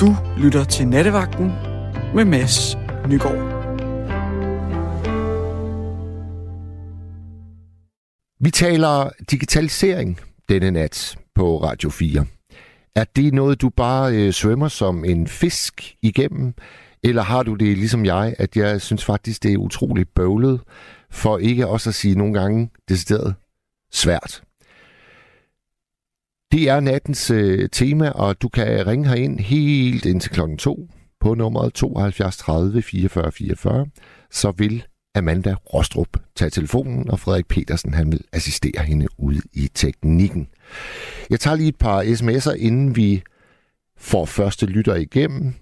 Du lytter til Nattevagten med Mads Nygaard. Vi taler digitalisering denne nat på Radio 4. Er det noget, du bare øh, svømmer som en fisk igennem? Eller har du det ligesom jeg, at jeg synes faktisk, det er utroligt bøvlet, for ikke også at sige nogle gange decideret svært? Det er nattens øh, tema, og du kan ringe herind helt indtil klokken 2 på nummeret 72 30 44 44. Så vil Amanda Rostrup tage telefonen, og Frederik Petersen han vil assistere hende ude i teknikken. Jeg tager lige et par sms'er, inden vi får første lytter igennem.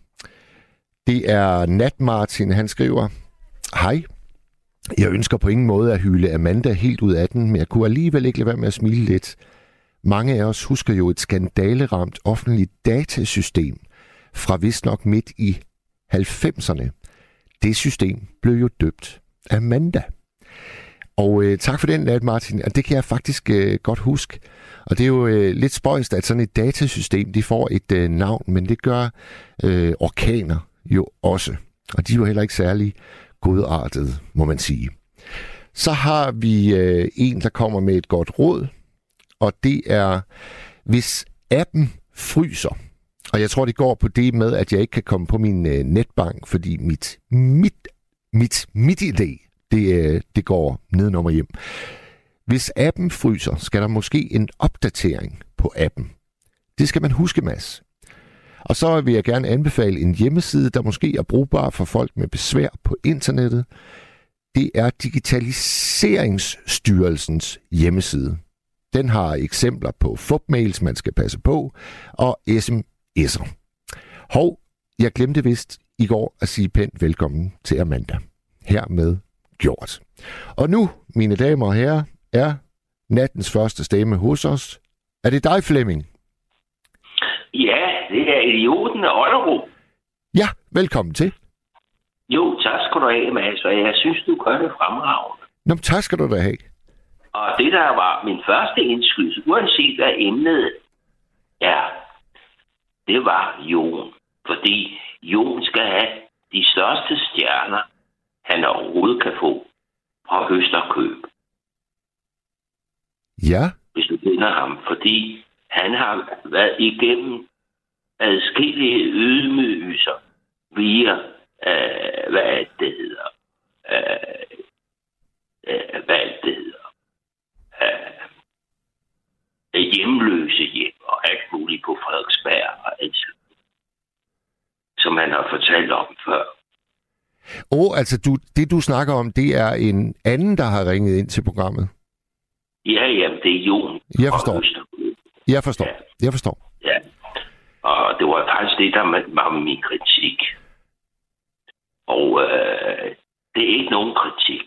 Det er Nat Martin, han skriver, Hej, jeg ønsker på ingen måde at hylde Amanda helt ud af den, men jeg kunne alligevel ikke lade være med at smile lidt. Mange af os husker jo et skandaleramt offentligt datasystem fra vist nok midt i 90'erne. Det system blev jo døbt Amanda. Og øh, tak for den, Nat Martin. Og det kan jeg faktisk øh, godt huske. Og det er jo øh, lidt spøjst, at sådan et datasystem, de får et øh, navn, men det gør øh, orkaner jo også. Og de er jo heller ikke særlig godartede, må man sige. Så har vi øh, en, der kommer med et godt råd, og det er, hvis appen fryser, og jeg tror, det går på det med, at jeg ikke kan komme på min øh, netbank, fordi mit, mit, mit, mit idé, det, øh, det går nedenom og hjem. Hvis appen fryser, skal der måske en opdatering på appen. Det skal man huske, Mads. Og så vil jeg gerne anbefale en hjemmeside, der måske er brugbar for folk med besvær på internettet. Det er Digitaliseringsstyrelsens hjemmeside. Den har eksempler på fupmails, man skal passe på, og sms'er. Hov, jeg glemte vist i går at sige pænt velkommen til Amanda. Hermed gjort. Og nu, mine damer og herrer, er nattens første stemme hos os. Er det dig, Flemming? Ja, det er idioten af Ollerup. Ja, velkommen til. Jo, tak skal du have, Mads, og jeg synes, du gør det fremragende. Nå, tak skal du da have. Og det, der var min første indskydelse, uanset hvad emnet er, det var Jon. Fordi Jon skal have de største stjerner, han overhovedet kan få fra Høsterkøb. Ja, hvis du kender ham. Fordi han har været igennem adskillige ydmygelser via, øh, hvad det hedder, øh, øh, hvad det hedder, øh, hjemløse hjem og alt muligt på Frederiksberg og alt som han har fortalt om før. Og altså, du, det du snakker om, det er en anden, der har ringet ind til programmet. Ja, jamen, det er Jon. Jeg forstår. Jeg forstår. Ja. Jeg forstår. Ja. Og det var faktisk det, der var min kritik. Og øh, det er ikke nogen kritik,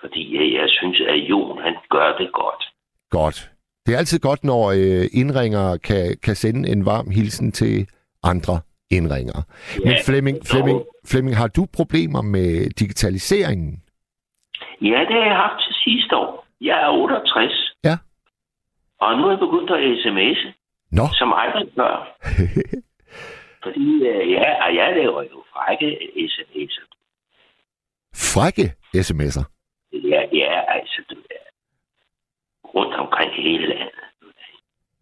fordi jeg, jeg synes, at Jon, han gør det godt. Godt. Det er altid godt, når øh, indringer kan, kan sende en varm hilsen til andre indringer. Ja, Men Flemming, Flemming, Flemming, har du problemer med digitaliseringen? Ja, det har jeg haft til sidste år. Jeg er 68. Ja. Og nu er jeg begyndt at sms'e. Nå. Som aldrig før. Fordi øh, ja, jeg laver jo frække sms'er. Frække sms'er? Ja, ja, altså du er rundt omkring hele landet.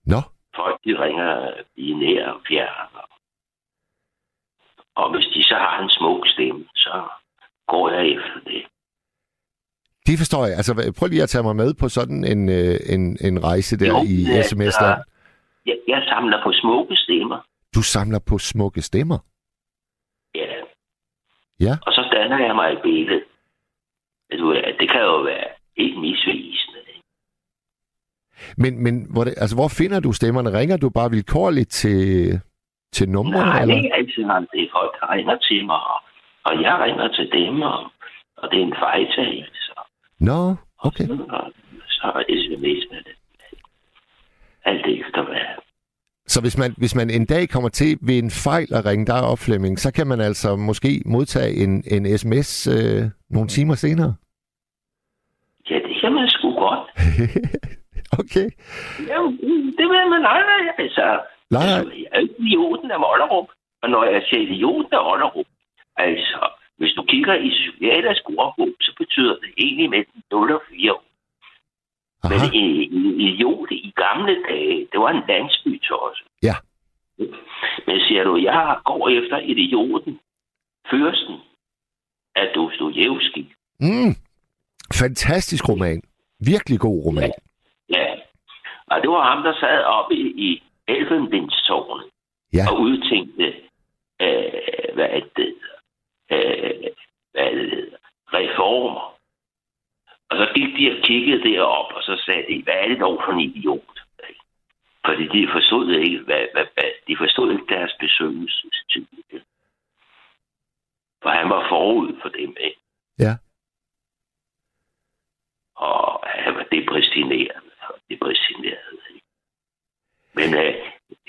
Nå. Folk, de ringer i nær og fjern. Og hvis de så har en smuk stemme, så går jeg efter det. Det forstår jeg. Altså, prøv lige at tage mig med på sådan en, øh, en, en rejse der jo, i sms der. Jeg, jeg samler på smukke stemmer. Du samler på smukke stemmer? Ja. Ja. Og så danner jeg mig et billede. Du, det kan jo være helt misvisende. Ikke? Men, men hvor, det, altså, hvor finder du stemmerne? Ringer du bare vilkårligt til, til numre? Nej, eller? ikke altid. Det er folk, der ringer til mig, og jeg ringer til dem, og, og det er en fejltagelse. Nå, okay. Og så, så sms'erne det. Alt efter hvad. Så hvis man, hvis man en dag kommer til ved en fejl at ringe dig op, Flemming, så kan man altså måske modtage en, en sms øh, nogle timer senere? Ja, det kan man sgu godt. okay. Ja, det vil man aldrig. Altså, Nej, nej. jeg er idioten af Mollerup. Og når jeg siger idioten af Ollerup, altså, hvis du kigger i psykiatrisk ordbog, så betyder det egentlig mellem 0 og 4 år. Aha. Men en en idiot i gamle dage, det var en landsby også. Ja. Men siger du, jeg går efter idioten, fyrsten af Dostojevski. Mm. Fantastisk roman. Virkelig god roman. Ja. Og det var ham, der sad oppe i, i Elfenbindstårnet Ja. og udtænkte, øh, hvad det hedder, øh, hvad det hedder, reformer. Og så gik de og kiggede derop, og så sagde de, hvad er det dog for en idiot? Fordi de forstod ikke, hvad, hvad, hvad, de forstod ikke deres besøgelsestid. For han var forud for dem, ikke? Ja. Og han var depressioneret. depressioneret ikke? Men øh,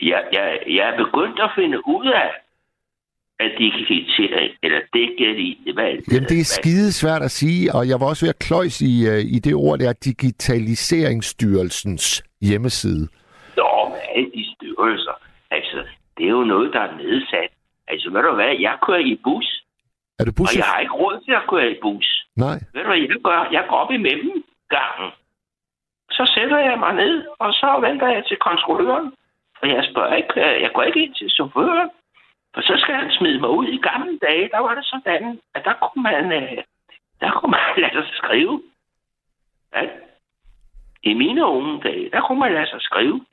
jeg, jeg, jeg er begyndt at finde ud af, at digitalisering, eller det hvad er det? Jamen, det er skide svært at sige, og jeg var også ved at kløjs i, øh, i det ord, der er Digitaliseringsstyrelsens hjemmeside. Nå, med alle de styrelser. Altså, det er jo noget, der er nedsat. Altså, ved du hvad, jeg kører i bus, Er du og busset? jeg har ikke råd til at køre i bus. Nej. Ved du hvad jeg gør? Jeg går op i mellemgangen. Så sætter jeg mig ned, og så venter jeg til kontrolløren. Og jeg spørger ikke, jeg går ikke ind til chaufføren. For så skal han smide mig ud. I gamle dage, der var det sådan, at der kunne man, øh, der kunne man lade sig skrive. Ja. I mine unge dage, der kunne man lade sig skrive.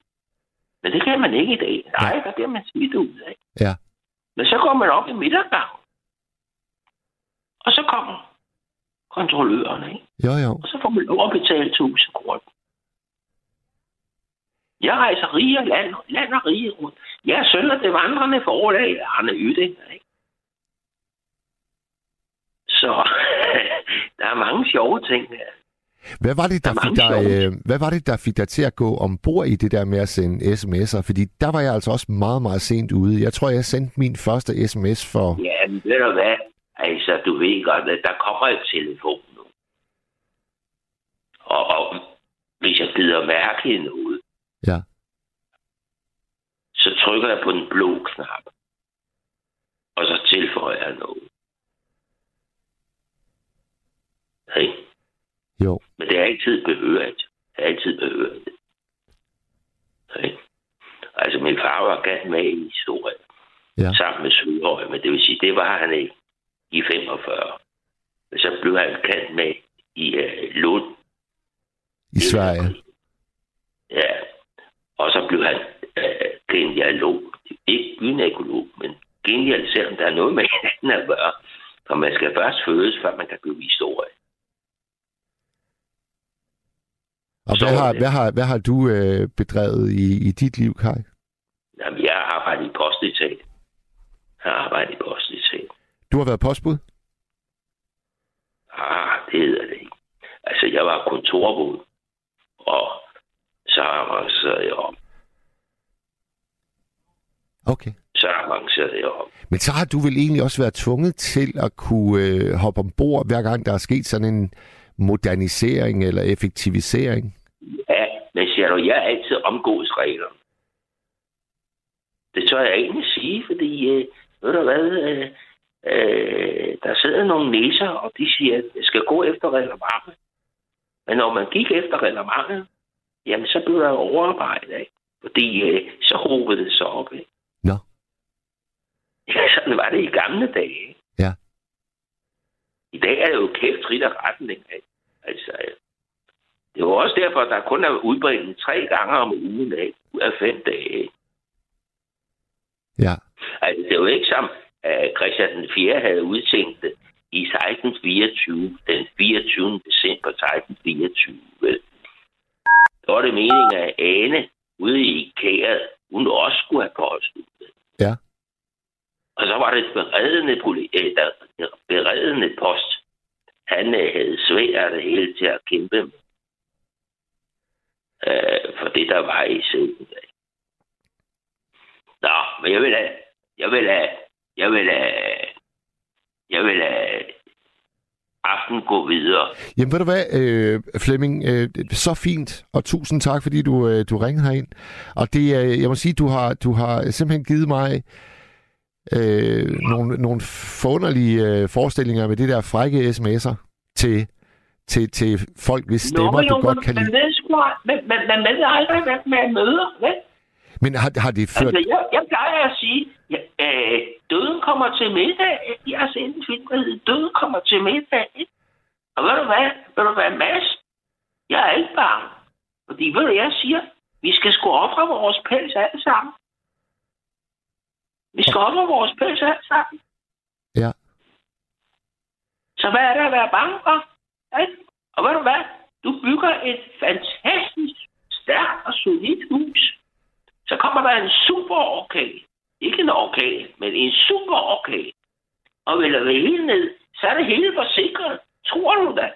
Men det kan man ikke i dag. Nej, der bliver man smidt ud af. Ja. Men så går man op i midtergangen. Og så kommer kontrolløren, ikke? Jo, jo. Og så får man lov at betale 1000 kroner. Jeg rejser rige og land, land og rige rundt. Jeg er søn af det vandrende forlag Arne Ytting. Ikke? Så der er mange sjove ting her. Hvad var det, der Der er fik dig, øh, hvad var det, der fik dig til at gå ombord i det der med at sende sms'er? Fordi der var jeg altså også meget, meget sent ude. Jeg tror, jeg sendte min første sms for... Ja, men ved du hvad? Altså, du ved godt, at der kommer et telefon nu. Og, og hvis jeg gider mærke noget, Ja. så trykker jeg på den blå knap. Og så tilføjer jeg noget. Hey. Jo. Men det er altid behørigt. Det er altid behørigt. Hey. Altså, min far var gerne med i historien. Ja. Sammen med Sydhøj, men det vil sige, det var han ikke i 45. Men så blev han kendt med i uh, Lund. I Sverige. Og så blev han uh, genialog. Ikke gynekolog, men genial, selvom der er noget med hinanden at gøre. For man skal først fødes, før man kan blive historie. Og Så hvad har, det. hvad har, hvad har du øh, bedrevet i, i dit liv, Kai? Jamen, jeg har arbejdet i postetat. Jeg har arbejdet i postetat. Du har været postbud? Ah, det hedder det ikke. Altså, jeg var kontorbud, og så avancerede jeg om. Okay. Så avancerede jeg om. Men så har du vel egentlig også været tvunget til at kunne øh, hoppe ombord, hver gang der er sket sådan en modernisering eller effektivisering. Ja, men siger du, jeg er altid omgås reglerne. Det tør jeg egentlig sige, fordi, øh, ved du hvad, øh, øh, der sidder nogle næser, og de siger, at jeg skal gå efter reglementet. Men når man gik efter reglementet, jamen så blev der overarbejde, ikke? Fordi øh, så hobede det sig op, ikke? Nå. Ja, sådan var det i gamle dage, ikke? Ja. I dag er det jo kæft rit og retning, ikke? Altså, øh, det var også derfor, at der kun er udbredt tre gange om ugen, ikke? Ud af fem dage, ikke? Ja. Altså, det jo ikke som at Christian den 4. havde udtænkt det i 1624, den 24. december 1624. Vel? Der var det meningen, at Ane ude i kæret, hun også skulle have postet. Ja. Og så var det et beredende, øh, der, beredende post. Han øh, havde svært det hele til at kæmpe med. Øh, for det, der var i siden. Nå, men jeg vil have, jeg vil have, jeg vil have, jeg vil have aften gå videre. Jamen ved du hvad, øh, Flemming, øh, så fint, og tusind tak, fordi du, øh, du ringede herind. Og det, øh, jeg må sige, du har, du har simpelthen givet mig øh, nogle, nogle forunderlige øh, forestillinger med de der frække sms'er til, til, til folk, hvis stemmer Nå, jo, du godt kan lide. Men, men, man ved aldrig, hvad man møder, vel? Men har, har det ført... Altså, jeg, jeg plejer at sige, ja, øh, døden kommer til middag. Jeg har set en film, der hedder Døden kommer til middag. Og ved du hvad? Ved du hvad, Mads? Jeg er ikke bange. Fordi ved du, jeg siger, vi skal sgu ofre vores pels alle sammen. Vi skal ofre vores pels alle sammen. Ja. Så hvad er der at være bange for? Ikke? Og ved du hvad? Du bygger et fantastisk, stærkt og solidt hus. Så kommer der en super orkan. Ikke en orkan, men en super orkan. Og vil det hele ned, så er det hele forsikret. Tror du da?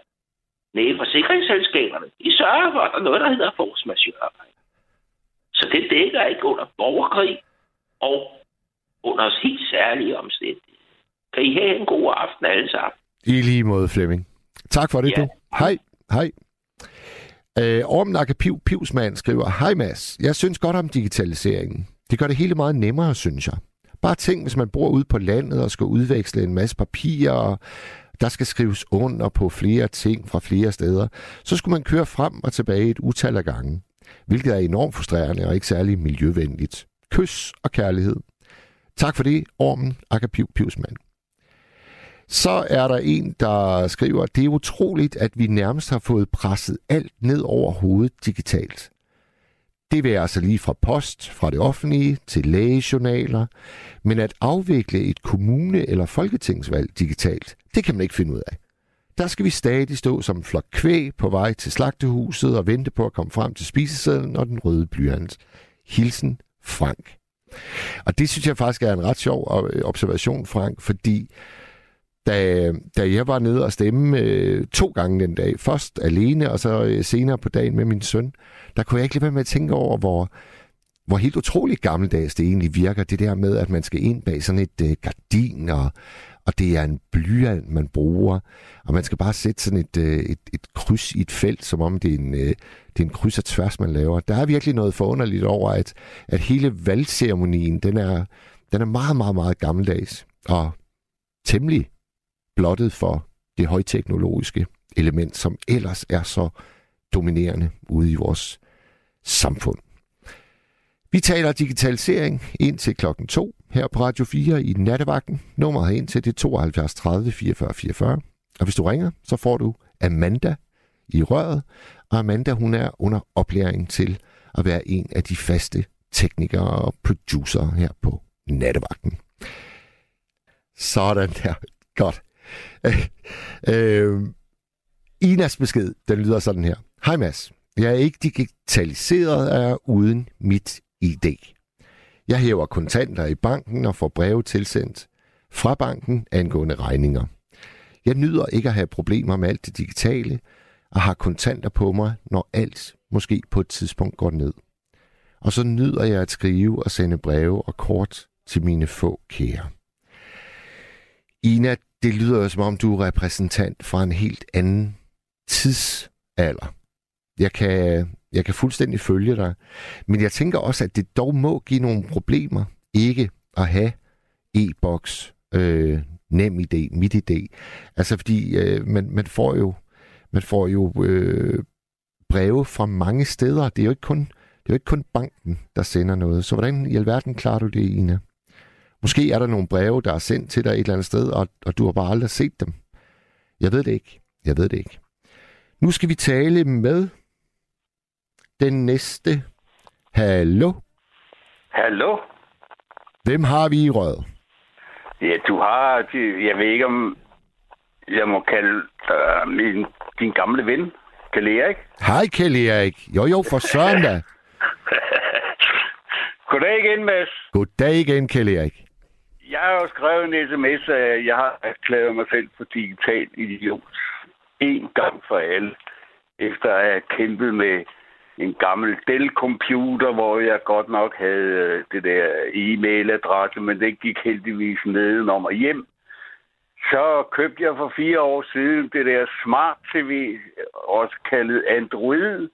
Nej, forsikringsselskaberne, de sørger for, at der er noget, der hedder force majeure. Så det dækker ikke under borgerkrig og under helt særlige omstændigheder. Kan I have en god aften alle sammen? I lige måde, Flemming. Tak for det, ja. du. Hej. Hej. Øh, Ormen Piv Pivsmand skriver, Hej Mads, jeg synes godt om digitaliseringen. Det gør det hele meget nemmere, synes jeg. Bare tænk, hvis man bor ude på landet og skal udveksle en masse papirer, og der skal skrives under på flere ting fra flere steder, så skulle man køre frem og tilbage et utal af gange, hvilket er enormt frustrerende og ikke særlig miljøvenligt. Kys og kærlighed. Tak for det, Ormen Akapiv Pivsmand. Så er der en, der skriver, det er utroligt, at vi nærmest har fået presset alt ned over hovedet digitalt. Det vil altså lige fra post, fra det offentlige til lægejournaler. Men at afvikle et kommune- eller folketingsvalg digitalt, det kan man ikke finde ud af. Der skal vi stadig stå som en flok kvæg på vej til slagtehuset og vente på at komme frem til spisesedlen og den røde blyant. Hilsen Frank. Og det synes jeg faktisk er en ret sjov øh, observation, Frank, fordi da, da jeg var nede og stemme øh, to gange den dag, først alene, og så øh, senere på dagen med min søn, der kunne jeg ikke lade være med at tænke over, hvor, hvor helt utroligt gammeldags det egentlig virker, det der med, at man skal ind bag sådan et øh, gardin, og, og det er en blyant, man bruger, og man skal bare sætte sådan et, øh, et, et kryds i et felt, som om det er en, øh, det er en kryds og tværs, man laver. Der er virkelig noget forunderligt over, at, at hele valgceremonien, den er, den er meget, meget, meget gammeldags, og temmelig blottet for det højteknologiske element, som ellers er så dominerende ude i vores samfund. Vi taler digitalisering ind til klokken 2 her på Radio 4 i nattevagten. Nummeret ind til det 72 30 44 44. Og hvis du ringer, så får du Amanda i røret. Og Amanda, hun er under oplæring til at være en af de faste teknikere og producer her på nattevagten. Sådan der. Godt. Øh, øh, Inas besked, den lyder sådan her. Hej Mads, jeg er ikke digitaliseret af uden mit ID. Jeg hæver kontanter i banken og får breve tilsendt fra banken angående regninger. Jeg nyder ikke at have problemer med alt det digitale, og har kontanter på mig, når alt måske på et tidspunkt går ned. Og så nyder jeg at skrive og sende breve og kort til mine få kære. Ina, det lyder jo som om, du er repræsentant fra en helt anden tidsalder. Jeg kan, jeg kan fuldstændig følge dig. Men jeg tænker også, at det dog må give nogle problemer ikke at have e-boks, øh, nem idé, mit idé. Altså fordi øh, man, man får jo, man får jo øh, breve fra mange steder. Det er jo ikke kun, det er jo ikke kun banken, der sender noget. Så hvordan i alverden klarer du det, Ina? Måske er der nogle breve, der er sendt til dig et eller andet sted, og, og du har bare aldrig set dem. Jeg ved det ikke. Jeg ved det ikke. Nu skal vi tale med den næste. Hallo? Hallo? Hvem har vi i rød? Ja, du har... Jeg ved ikke, om jeg må kalde uh, min, din gamle ven, Kjell Erik. Hej, Kjell Erik. Jo, jo, for søren da. Goddag igen, Mads. Goddag igen, Kjell Erik. Jeg har jo skrevet en sms, at jeg har erklæret mig selv for digital idiot. En gang for alle. Efter at have kæmpet med en gammel Dell-computer, hvor jeg godt nok havde øh, det der e-mailadresse, men det gik heldigvis nedenom og hjem. Så købte jeg for fire år siden det der Smart TV, også kaldet Android,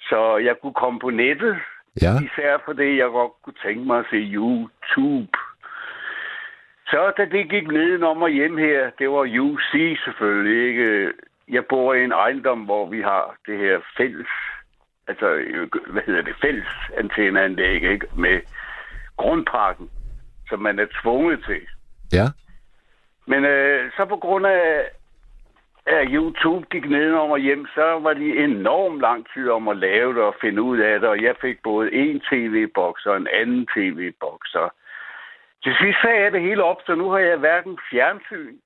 så jeg kunne komme på nettet. Ja. Især fordi jeg godt kunne tænke mig at se YouTube. Så da det gik nedenom og hjem her, det var UC selvfølgelig, ikke? Jeg bor i en ejendom, hvor vi har det her fælles, altså, hvad hedder det, fælles antenneanlæg, ikke? Med grundparken, som man er tvunget til. Ja. Men øh, så på grund af, at YouTube gik nedenom og hjem, så var de enormt lang tid om at lave det og finde ud af det, og jeg fik både en tv-boks og en anden tv-boks, og til sidst sagde jeg det hele op, så nu har jeg hverken fjernsyn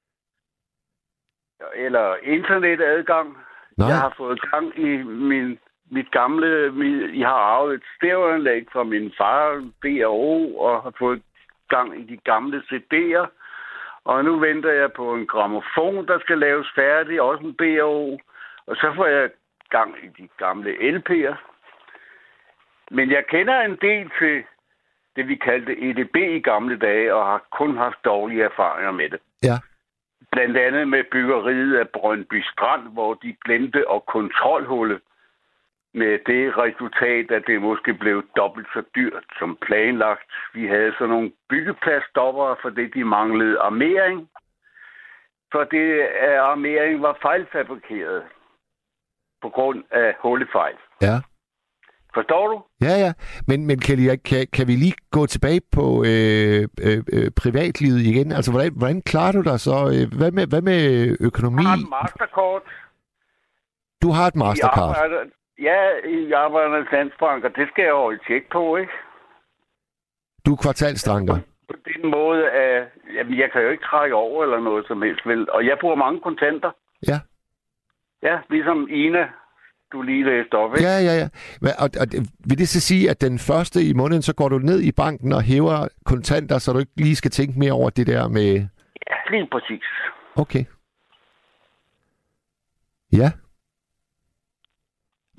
eller internetadgang. Nej. Jeg har fået gang i min, mit gamle... Mit, jeg har arvet et stereoanlæg fra min far, B&O, og har fået gang i de gamle CD'er. Og nu venter jeg på en gramofon, der skal laves færdig, også en B&O. Og så får jeg gang i de gamle LP'er. Men jeg kender en del til det, vi kaldte EDB i gamle dage, og har kun haft dårlige erfaringer med det. Ja. Blandt andet med byggeriet af Brøndby Strand, hvor de glemte at kontrolhulle med det resultat, at det måske blev dobbelt så dyrt som planlagt. Vi havde sådan nogle byggepladsstopper, fordi de manglede armering. For det at armering var fejlfabrikeret på grund af hullefejl. Ja. Forstår du? Ja, ja. Men, men Kelly, kan, kan vi lige gå tilbage på øh, øh, øh, privatlivet igen? Altså, hvordan, hvordan klarer du dig så? Øh, Hvad med, hvad med økonomi? Jeg har et masterkort. Du har et Jeg mastercard. arbejder, ja, jeg arbejder i Landsbank, og det skal jeg holde tjek på, ikke? Du er kvartalstranker. På den måde, at jamen, jeg kan jo ikke trække over eller noget som helst, vel? Og jeg bruger mange kontanter. Ja. Ja, ligesom Ina, du lige læste op, ikke? Ja, ja, ja. Og, og vil det så sige, at den første i måneden, så går du ned i banken og hæver kontanter, så du ikke lige skal tænke mere over det der med... ja lige præcis. Okay. Ja.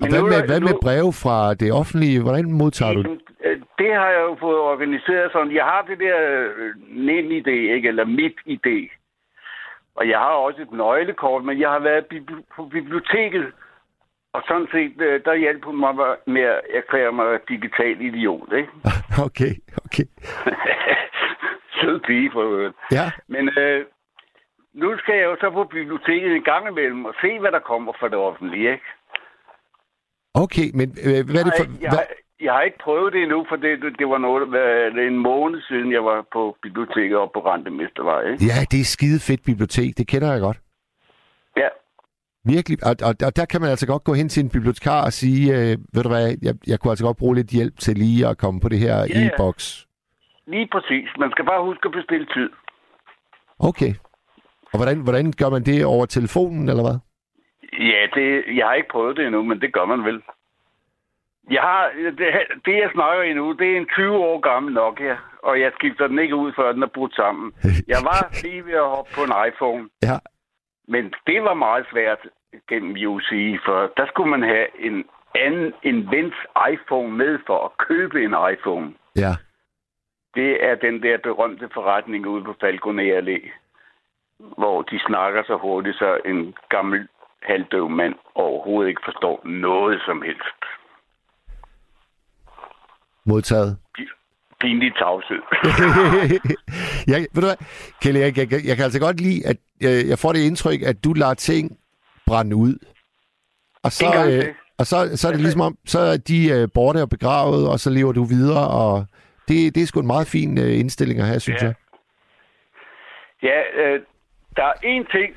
Og Men hvad nu med, hvad med nu- breve fra det offentlige? Hvordan modtager du det? Øh, Det har jeg jo fået organiseret sådan. Jeg har det der øh, nem-idé, ikke? Eller mit idé. Og jeg har også et nøglekort, men jeg har været på biblioteket. Og sådan set, øh, der hjalp hun mig med at erklære mig digital idiot, ikke? Okay, okay. Sød pige for øvrigt. Ja, Men øh, nu skal jeg jo så på biblioteket en gang imellem og se, hvad der kommer fra det offentlige, ikke? okay. Men øh, hvad er det for... jeg, jeg, Hvad, har- jeg har ikke prøvet det endnu, for det, det var noget, det er en måned siden, jeg var på biblioteket oppe på Randemestervej. Ikke? ja, det er skide fedt bibliotek. Det kender jeg godt. Ja. Virkelig. Og, og, og der kan man altså godt gå hen til en bibliotekar og sige, øh, ved du hvad, jeg, jeg kunne altså godt bruge lidt hjælp til lige at komme på det her Ja, e-boks. Lige præcis. Man skal bare huske at bestille tid. Okay. Og hvordan, hvordan gør man det over telefonen, eller hvad? Ja, det, jeg har ikke prøvet det endnu, men det gør man vel. Jeg har, det, det jeg snakker i nu, det er en 20 år gammel Nokia, og jeg skifter den ikke ud, før den er brudt sammen. Jeg var lige ved at hoppe på en iPhone, Ja. Men det var meget svært gennem UC, for der skulle man have en anden, en vens iPhone med for at købe en iPhone. Ja. Det er den der berømte forretning ude på Falconer Allé, hvor de snakker så hurtigt, så en gammel halvdøv mand overhovedet ikke forstår noget som helst. Modtaget. Pinlig tavshed. jeg, ved du hvad, Kelly, jeg, jeg, jeg kan altså godt lide, at jeg, jeg får det indtryk, at du lader ting brænde ud. Og så, øh, og så, så er det ligesom om, så er de øh, borte og begravet, og så lever du videre, og det, det er sgu en meget fin øh, indstilling at have, synes Ja. jeg. ja, øh, der er én ting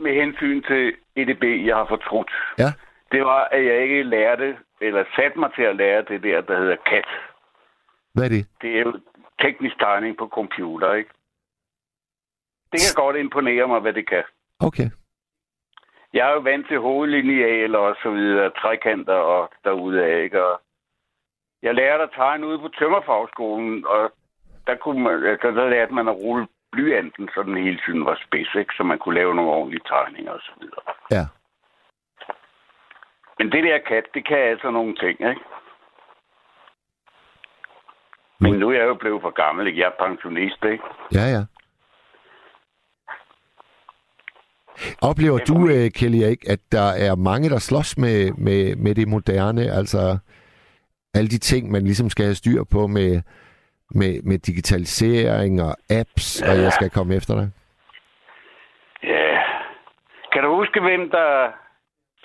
med hensyn til EDB, jeg har fortrudt. Ja. Det var, at jeg ikke lærte, eller satte mig til at lære det der, der hedder CAT. Hvad er det? Det er jo teknisk tegning på computer, ikke? Det kan godt imponere mig, hvad det kan. Okay. Jeg er jo vant til hovedlinealer og så videre, trekanter og derude af, ikke? Og jeg lærte at tegne ude på tømmerfagskolen, og der, kunne man, altså, der lærte man at rulle blyanten, så den hele tiden var spids, ikke? Så man kunne lave nogle ordentlige tegninger og så videre. Ja. Men det der kat, det kan altså nogle ting, ikke? Men nu er jeg jo blevet for gammel, ikke? Jeg er pensionist, ikke? Ja, ja. Oplever du, må øh, Kelly, ikke, at der er mange, der slås med, med, med det moderne? Altså alle de ting, man ligesom skal have styr på med, med, med digitalisering og apps, ja. og jeg skal komme efter dig. Ja. Kan du huske, hvem der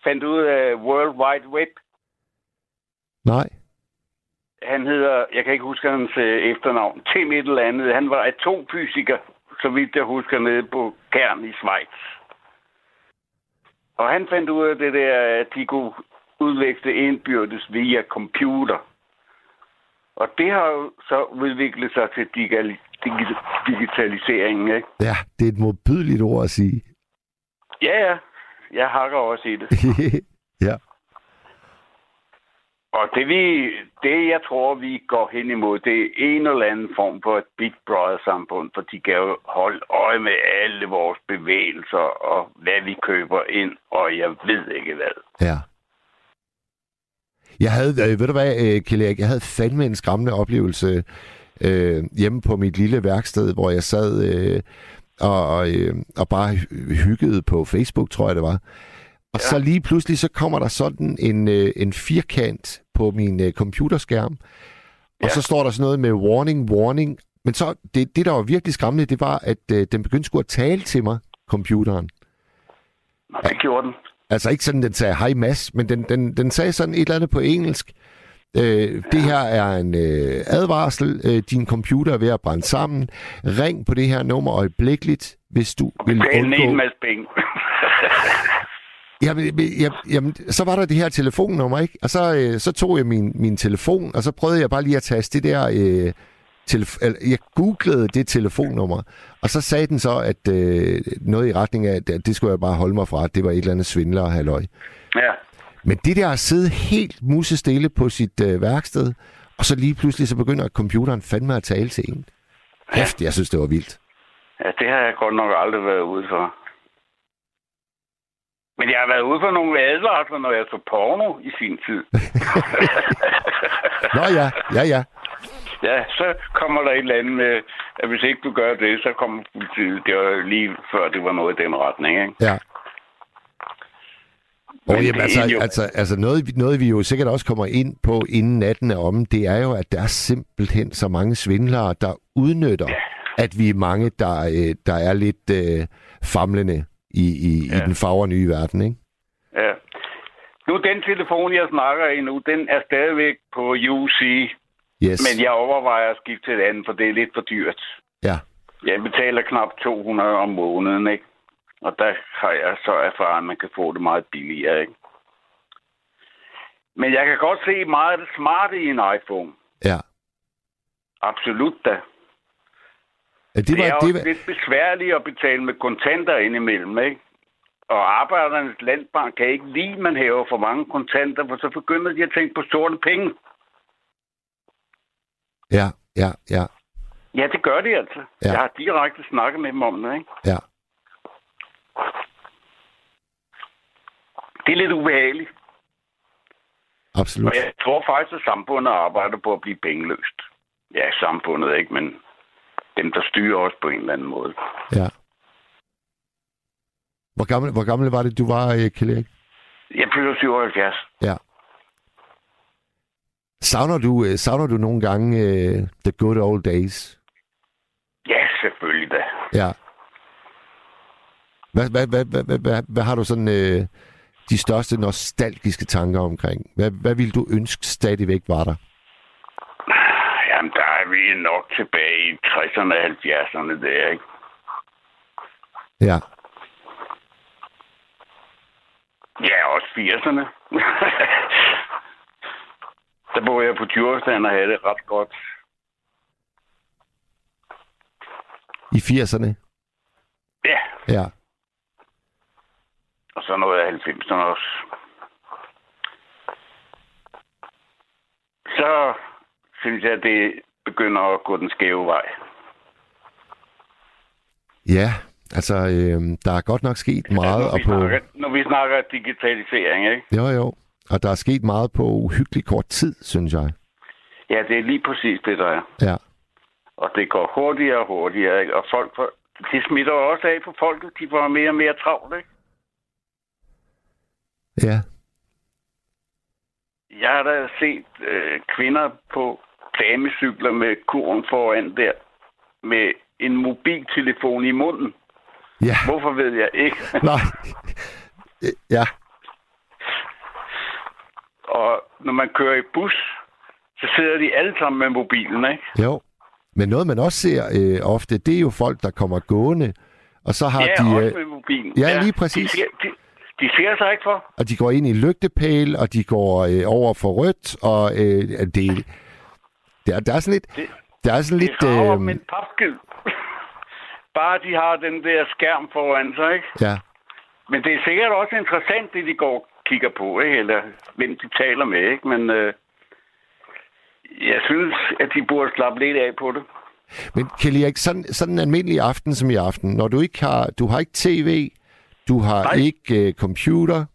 fandt ud af World Wide Web? Nej. Han hedder, jeg kan ikke huske hans øh, efternavn, Tim et eller andet. Han var atomfysiker, så vidt jeg husker, nede på Kern i Schweiz. Og han fandt ud af det der, at de kunne udveksle indbyrdes via computer. Og det har jo så udviklet sig til digital, digitaliseringen, ikke? Ja, det er et modbydeligt ord at sige. Ja, ja. Jeg hakker også i det. ja. Og det, vi, det, jeg tror, vi går hen imod, det er en eller anden form for et Big Brother-samfund, for de kan jo holde øje med alle vores bevægelser og hvad vi køber ind, og jeg ved ikke hvad. Ja. Jeg havde, øh, ved du hvad, øh, Kjell jeg havde fandme en skræmmende oplevelse øh, hjemme på mit lille værksted, hvor jeg sad øh, og, og, øh, og bare hyggede på Facebook, tror jeg det var. Og ja. så lige pludselig, så kommer der sådan en, øh, en firkant på min øh, computerskærm, og ja. så står der sådan noget med warning, warning. Men så, det, det der var virkelig skræmmende, det var, at øh, den begyndte sgu at tale til mig, computeren. Nå, det gjorde den. Altså ikke sådan, den sagde hej Mads, men den, den, den sagde sådan et eller andet på engelsk. Øh. Det her er en øh, advarsel. Øh, din computer er ved at brænde sammen. Ring på det her nummer øjeblikkeligt, hvis du vil undgå... en masse penge. Jamen, jamen, jamen, så var der det her telefonnummer, ikke? Og så, øh, så tog jeg min, min telefon, og så prøvede jeg bare lige at taste det der... Øh, telef- jeg googlede det telefonnummer, og så sagde den så, at øh, noget i retning af, at det skulle jeg bare holde mig fra, at det var et eller andet svindler halløj. Ja. Men det der at sidde helt musestille på sit øh, værksted, og så lige pludselig så begynder computeren fandme at tale til en. Hæft, jeg synes, det var vildt. Ja, det har jeg godt nok aldrig været ude for. Men jeg har været ude for nogle advarsler, når jeg så porno i sin tid. Nå ja, ja, ja. Ja, så kommer der et eller andet med, at hvis ikke du gør det, så kommer politiet. Det var lige før, det var noget i den retning, ikke? Ja. Og jamen, altså, jo... altså, altså noget, noget, vi jo sikkert også kommer ind på, inden natten er om, det er jo, at der er simpelthen så mange svindlere, der udnytter, ja. at vi er mange, der, øh, der er lidt øh, famlende i, i, ja. i den fagre nye verden, ikke? Ja. Nu, den telefon, jeg snakker i nu, den er stadigvæk på UC. Yes. Men jeg overvejer at skifte til et andet, for det er lidt for dyrt. Ja. Jeg betaler knap 200 om måneden, ikke? Og der har jeg så erfaret, at man kan få det meget billigere, ikke? Men jeg kan godt se meget smarte i en iPhone. Ja. Absolut da. Det, var, det er det var... lidt besværligt at betale med kontanter indimellem, ikke? Og Arbejdernes Landbank kan ikke lide, at man hæver for mange kontanter, for så begynder de at tænke på sorte penge. Ja, ja, ja. Ja, det gør de altså. Ja. Jeg har direkte snakket med dem om det, ikke? Ja. Det er lidt ubehageligt. Absolut. Og jeg tror faktisk, at samfundet arbejder på at blive pengeløst. Ja, samfundet ikke, men dem, der styrer os på en eller anden måde. Ja. Hvor gammel, hvor gammel var det, du var, øh, Kjell Erik? Jeg blev 77. Ja. Savner du, øh, savner du nogle gange uh, the good old days? Ja, selvfølgelig da. Ja. Hvad, hvad, hvad, hvad, hvad, hvad, hvad har du sådan uh, de største nostalgiske tanker omkring? Hvad, hvad vil du ønske stadigvæk var der? Jamen, der er vi nok tilbage i 60'erne og 70'erne der, ikke? Ja. Ja, også 80'erne. der boede jeg på Djursland og havde det ret godt. I 80'erne? Ja. Ja. Og så noget af 90'erne også. Så synes jeg, at det begynder at gå den skæve vej. Ja, altså, øh, der er godt nok sket meget. Ja, når, vi på... snakker, når vi snakker digitalisering, ikke? Jo, jo. Og der er sket meget på uhyggelig kort tid, synes jeg. Ja, det er lige præcis det, der er. Ja. Og det går hurtigere og hurtigere, ikke? Og folk får, de smitter også af på folket. De får mere og mere travlt, ikke? Ja. Jeg har da set øh, kvinder på damecykler med kurven foran der, med en mobiltelefon i munden. Ja, Hvorfor ved jeg ikke? nej. Ja, Og når man kører i bus, så sidder de alle sammen med mobilen, ikke? jo. Men noget, man også ser øh, ofte, det er jo folk, der kommer gående, og så har Ja, de... også Øh, med mobilen. ja, lige præcis. De ser, de, de ser sig ikke for. og de går ind i lygtepæl, og de går øh, over for rødt, og øh, det, der, der er sådan lidt... Det- Der er sådan Det lidt... er Øh, en papskid. Bare de har den der skærm foran sig, ikke? ja, Men det er sikkert også interessant, det de går og kigger på, ikke? Eller hvem de taler med, ikke? Men øh, jeg synes, at de burde slappe lidt af på det. Men Kjell Erik, sådan, sådan en almindelig aften som i aften, når du ikke har, du har ikke tv, du har Nej. ikke øh, computer,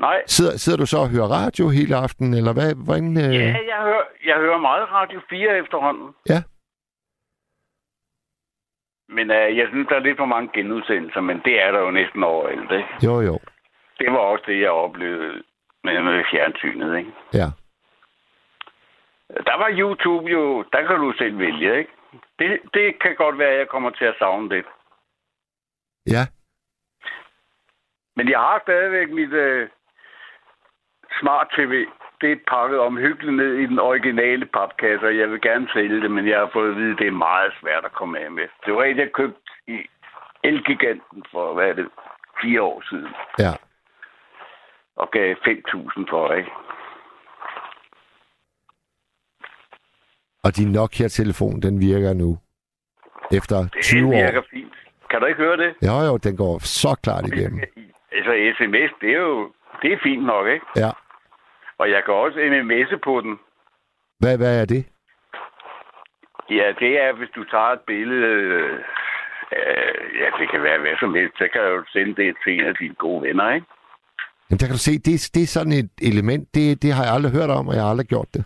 Nej, sidder, sidder du så og hører radio hele aftenen, eller hvad? Hvordan, øh... ja, jeg hører, jeg hører meget Radio 4 efterhånden. Ja. Men øh, jeg synes, der er lidt for mange genudsendelser, men det er der jo næsten overalt, ikke? Jo, jo. Det var også det, jeg oplevede med, med fjernsynet, ikke? Ja. Der var YouTube jo, der kan du selv vælge, ikke? Det, det kan godt være, at jeg kommer til at savne det. Ja. Men jeg har stadigvæk mit øh, smart tv. Det er pakket omhyggeligt ned i den originale papkasse, og jeg vil gerne sælge det, men jeg har fået at vide, at det er meget svært at komme af med. Det var et, jeg købte i Elgiganten for, hvad er det, fire år siden, Ja. og gav 5.000 for, ikke? Og din Nokia-telefon, den virker nu. Efter 20 Det år. virker fint. Kan du ikke høre det? Jo, jo, den går så klart igennem. Altså, sms, det er jo det er fint nok, ikke? Ja. Og jeg kan også mms'e på den. Hvad, hvad er det? Ja, det er, hvis du tager et billede... Øh, øh, ja, det kan være hvad som helst. Så kan du sende det til en af dine gode venner, ikke? Jamen, der kan du se, det, det er sådan et element, det, det har jeg aldrig hørt om, og jeg har aldrig gjort det.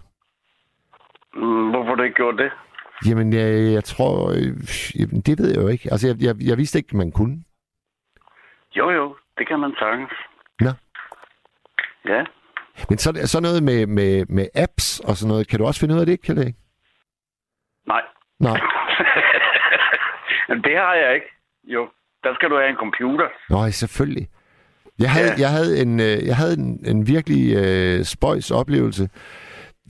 Mm, hvorfor har du ikke gjort det? Jamen, jeg, jeg tror... Øh, jamen, det ved jeg jo ikke. Altså, jeg, jeg, jeg vidste ikke, man kunne. Jo, jo, det kan man sagtens. Nå. Ja. Men så, så noget med, med, med apps og sådan noget. Kan du også finde ud af det, kan det ikke? Nej. Nej. Det har jeg ikke. Jo, der skal du have en computer. Nej, selvfølgelig. Jeg havde, Ja. jeg havde, en, øh, jeg havde en, en virkelig øh, spøjs oplevelse.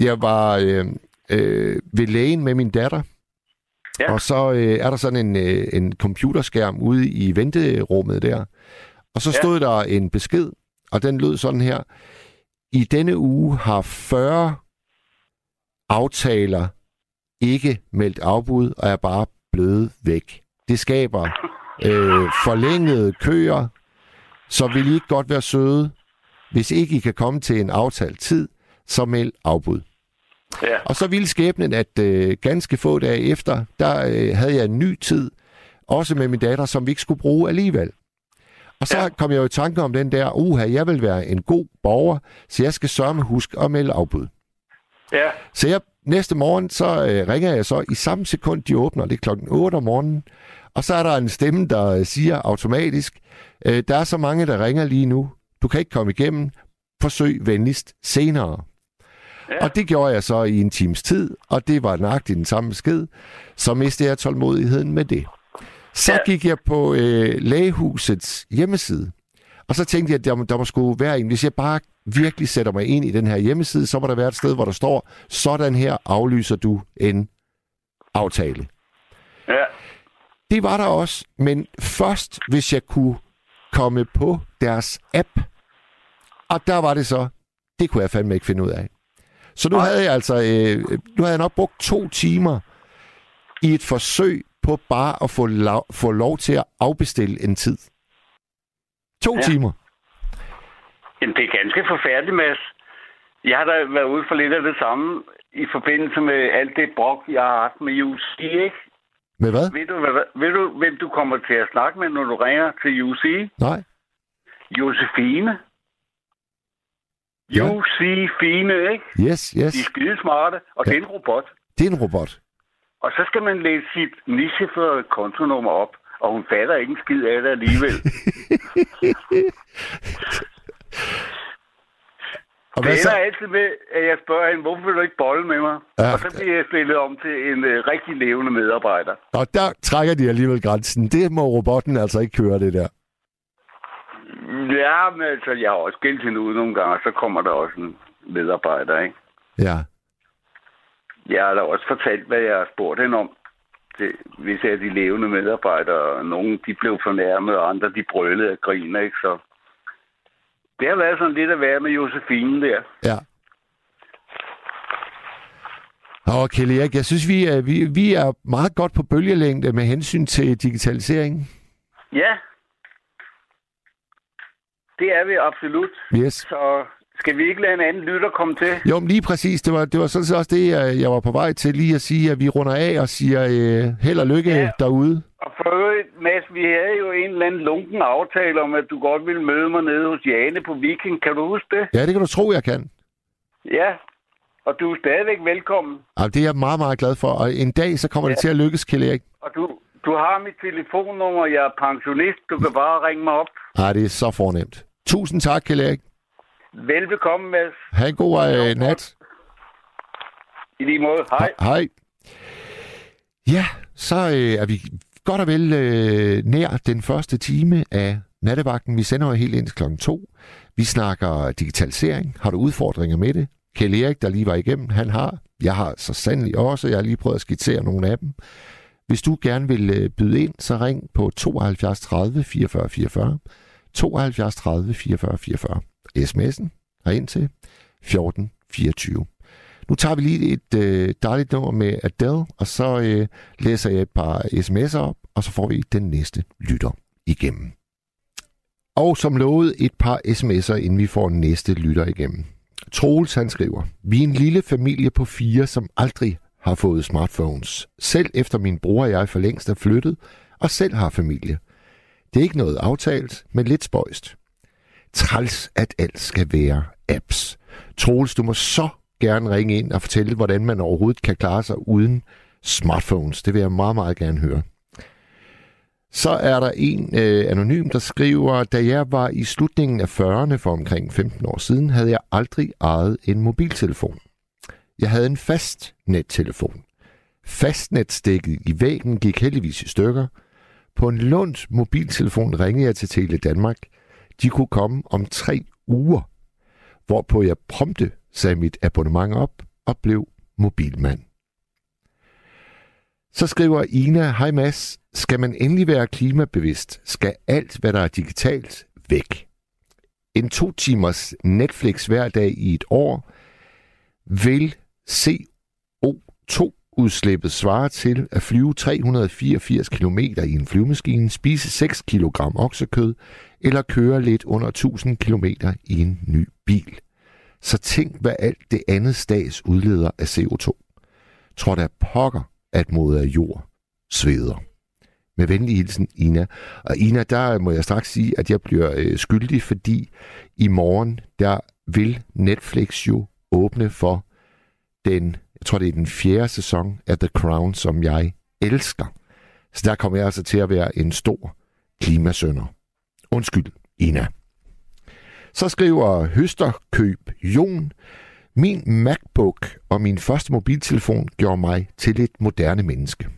Jeg var øh, øh, ved lægen med min datter, Ja. og så øh, er der sådan en, øh, en computerskærm ude i venterummet der. Og så Ja. stod der en besked, og den lød sådan her. I denne uge har 40 aftaler ikke meldt afbud, og er bare blevet væk. Det skaber øh, forlængede køer, så vil I ikke godt være søde. Hvis ikke I kan komme til en aftalt tid, så meld afbud. Ja. Og så ville skæbnen, at øh, ganske få dage efter, der øh, havde jeg en ny tid, også med min datter, som vi ikke skulle bruge alligevel. Og så ja. Kom jeg jo i tanke om den der, uha, jeg vil være en god borger, så jeg skal sørge med husk at melde afbud. Ja. Så jeg, næste morgen, så øh, ringer jeg så i samme sekund, de åbner, det er klokken 8 om morgenen, og så er der en stemme, der øh, siger automatisk, øh, der er så mange, der ringer lige nu, du kan ikke komme igennem, forsøg venligst senere. Ja. Og det gjorde jeg så i en times tid, og det var nøjagtigt den samme besked. Så mistede jeg tålmodigheden med det. Så Ja. gik jeg på øh, lægehusets hjemmeside, og så tænkte jeg, at der, må- der må sgu være en. Hvis jeg bare virkelig sætter mig ind i den her hjemmeside, så må der være et sted, hvor der står, sådan her aflyser du en aftale. Ja. Det var der også, men først hvis jeg kunne komme på deres app. Og der var det så, det kunne jeg fandme ikke finde ud af. Så nu havde jeg altså, øh, nu havde jeg nok brugt to timer i et forsøg på bare at få, lov, få lov til at afbestille en tid. To ja. Timer. Jamen, det er ganske forfærdeligt, Mads. Jeg har da været ude for lidt af det samme i forbindelse med alt det brok, jeg har haft med UC, ikke? Med hvad? Ved du, hvad, ved du, hvem du kommer til at snakke med, når du ringer til UC? Nej. Josefine. Ja. Josefine, ikke? Yes, De er yes. skide smarte, og ja. det er en robot. Det er en robot. Og så skal man læse sit nicheførede kontonummer op, og hun fatter ikke en skid af det alligevel. Og Det hvad så? ender altid med, at jeg spørger hende, hvorfor vil du ikke bolle med mig? Ja. Og så bliver jeg stillet om til en uh, rigtig levende medarbejder. Og der trækker de alligevel grænsen. Det må robotten altså ikke køre, det der. Ja, men altså, jeg har også skældt hende ud nogle gange, og så kommer der også en medarbejder, ikke? Ja. Jeg har da også fortalt, hvad jeg har spurgt hende om. Det, hvis jeg er de levende medarbejdere, og nogle de blev fornærmet, og andre de brølede af grin, ikke? Så det har været sådan lidt at være med Josefine der. Ja. Og Erik, jeg synes, vi er, vi, vi er meget godt på bølgelængde med hensyn til digitalisering. Ja, det er vi absolut. Yes. Så skal vi ikke lade en anden lytter komme til? Jo, men lige præcis. Det var, det var sådan set også det, jeg, jeg var på vej til lige at sige, at vi runder af og siger øh, held og lykke ja. Ja. derude. Og for øvrigt, Mads, vi havde jo en eller anden lunken aftale om, at du godt ville møde mig nede hos Jane på Viking. Kan du huske det? Ja, det kan du tro, jeg kan. Ja, og du er stadigvæk velkommen. Og det er jeg meget, meget glad for. Og en dag, så kommer ja. det til at lykkes, Kjell Erik. Og du, du har mit telefonnummer, jeg er pensionist. Du kan bare ringe mig op. Ej, det er så fornemt. Tusind tak, Kjell Erik. Velbekomme, Mads. Ha' en god øh, nat. I lige måde. Hej. Hej. Ja, så øh, er vi godt og vel øh, nær den første time af nattevagten. Vi sender jo helt ind til klokken to. Vi snakker digitalisering. Har du udfordringer med det? Kjell Erik, der lige var igennem, han har. Jeg har så sandelig også. Jeg har lige prøvet at skitsere nogle af dem. Hvis du gerne vil øh, byde ind, så ring på 72 30 44 44. 72 30 44 44. SMS'en herind til 1424. Nu tager vi lige et øh, dejligt nummer med Adele, og så øh, læser jeg et par sms'er op, og så får vi den næste lytter igennem. Og som lovet et par sms'er, inden vi får næste lytter igennem. Troels han skriver, vi er en lille familie på fire, som aldrig har fået smartphones. Selv efter min bror og jeg for længst er flyttet, og selv har familie. Det er ikke noget aftalt, men lidt spøjst. Træls, at alt skal være apps. Troels, du må så gerne ringe ind og fortælle, hvordan man overhovedet kan klare sig uden smartphones. Det vil jeg meget, meget gerne høre. Så er der en øh, anonym, der skriver, da jeg var i slutningen af 40'erne for omkring 15 år siden, havde jeg aldrig ejet en mobiltelefon. Jeg havde en fast nettelefon. Fastnetstikket i væggen gik heldigvis i stykker. På en lunds mobiltelefon ringede jeg til Tele Danmark. De kunne komme om tre uger, hvorpå jeg prompte sagde mit abonnement op og blev mobilmand. Så skriver Ina, hej Mads, skal man endelig være klimabevidst, skal alt, hvad der er digitalt, væk. En to timers Netflix hver dag i et år vil CO2-udslippet svarer til at flyve 384 km i en flyvemaskine, spise 6 kg oksekød eller køre lidt under 1000 km i en ny bil. Så tænk, hvad alt det andet stads udleder af CO2. Tror der pokker, at moder jord sveder. Med venlig hilsen, Ina. Og Ina, der må jeg straks sige, at jeg bliver øh, skyldig, fordi i morgen, der vil Netflix jo åbne for den, jeg tror det er den fjerde sæson af The Crown, som jeg elsker. Så der kommer jeg altså til at være en stor klimasønder. Undskyld, Ina. Så skriver Høsterkøb Jon, min MacBook og min første mobiltelefon gjorde mig til et moderne menneske.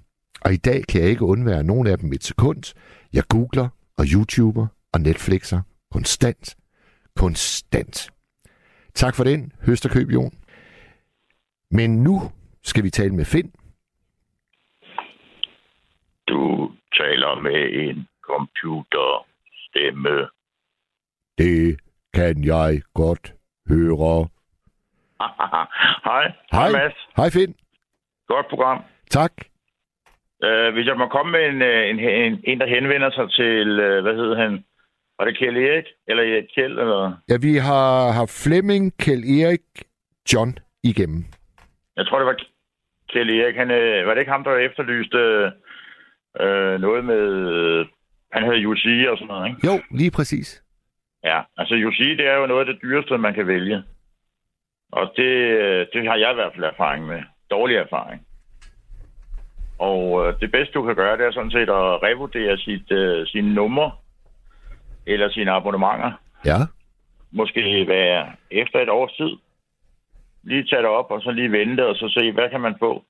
Og i dag kan jeg ikke undvære nogen af dem et sekund. Jeg googler og YouTuber og Netflixer konstant. Konstant. Tak for den, Høsterkøb Jon. Men nu skal vi tale med Finn. Du taler med en computerstemme. Det kan jeg godt høre. Hej. Hej. Mads. Hej Finn. Godt program. Tak. Uh, hvis jeg må komme med en, øh, en, en, en der henvender sig til, uh, hvad hedder han? Var det Kjell Erik? Eller Erik Kjell? Eller? Ja, vi har haft Flemming, Kjell Erik, John igennem. Jeg tror, det var Kjell Erik. Han, uh, var det ikke ham, der efterlyste uh, noget med... Han havde UC og sådan noget, ikke? Jo, lige præcis. Ja, altså UC, det er jo noget af det dyreste, man kan vælge. Og det, øh, det har jeg i hvert fald erfaring med. Dårlig erfaring. Og øh, det bedste, du kan gøre, det er sådan set at revurdere sit, øh, sine numre eller sine abonnementer. Ja. måske være efter et års tid. Lige tage det op, og så lige vente, og så se, hvad kan man få.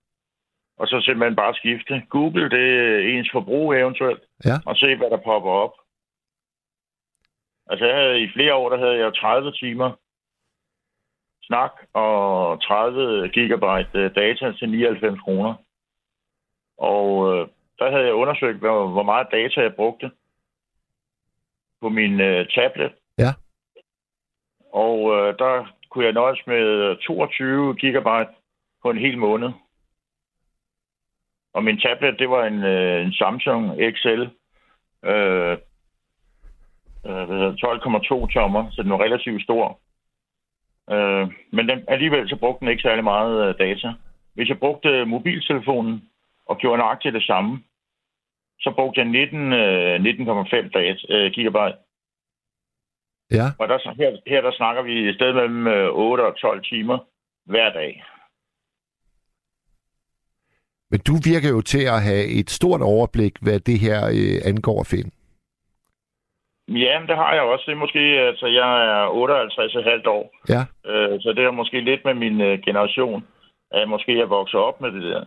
Og så simpelthen bare skifte. Google det ens forbrug eventuelt, Ja. og se, hvad der popper op. Altså, jeg havde, i flere år, der havde jeg 30 timer snak og 30 gigabyte øh, data til 99 kroner. Og øh, der havde jeg undersøgt, hvor, hvor meget data jeg brugte på min øh, tablet. Ja. Og øh, der kunne jeg nøjes med øh, 22 gigabyte på en hel måned. Og min tablet, det var en, øh, en Samsung XL øh, øh 12,2 tommer, så den var relativt stor. Øh, men den, alligevel så brugte den ikke særlig meget øh, data. Hvis jeg brugte mobiltelefonen og gjorde nøjagtigt det samme, så brugte jeg 19, øh, 19,5 data, øh, gigabyte. Ja. Og der, her, her der snakker vi et sted mellem øh, 8 og 12 timer hver dag. Men du virker jo til at have et stort overblik, hvad det her øh, angår, Finn. Ja, det har jeg også. Det er måske, altså jeg er 58,5 år, Ja. øh, så det er måske lidt med min øh, generation, at jeg måske er vokset op med det der.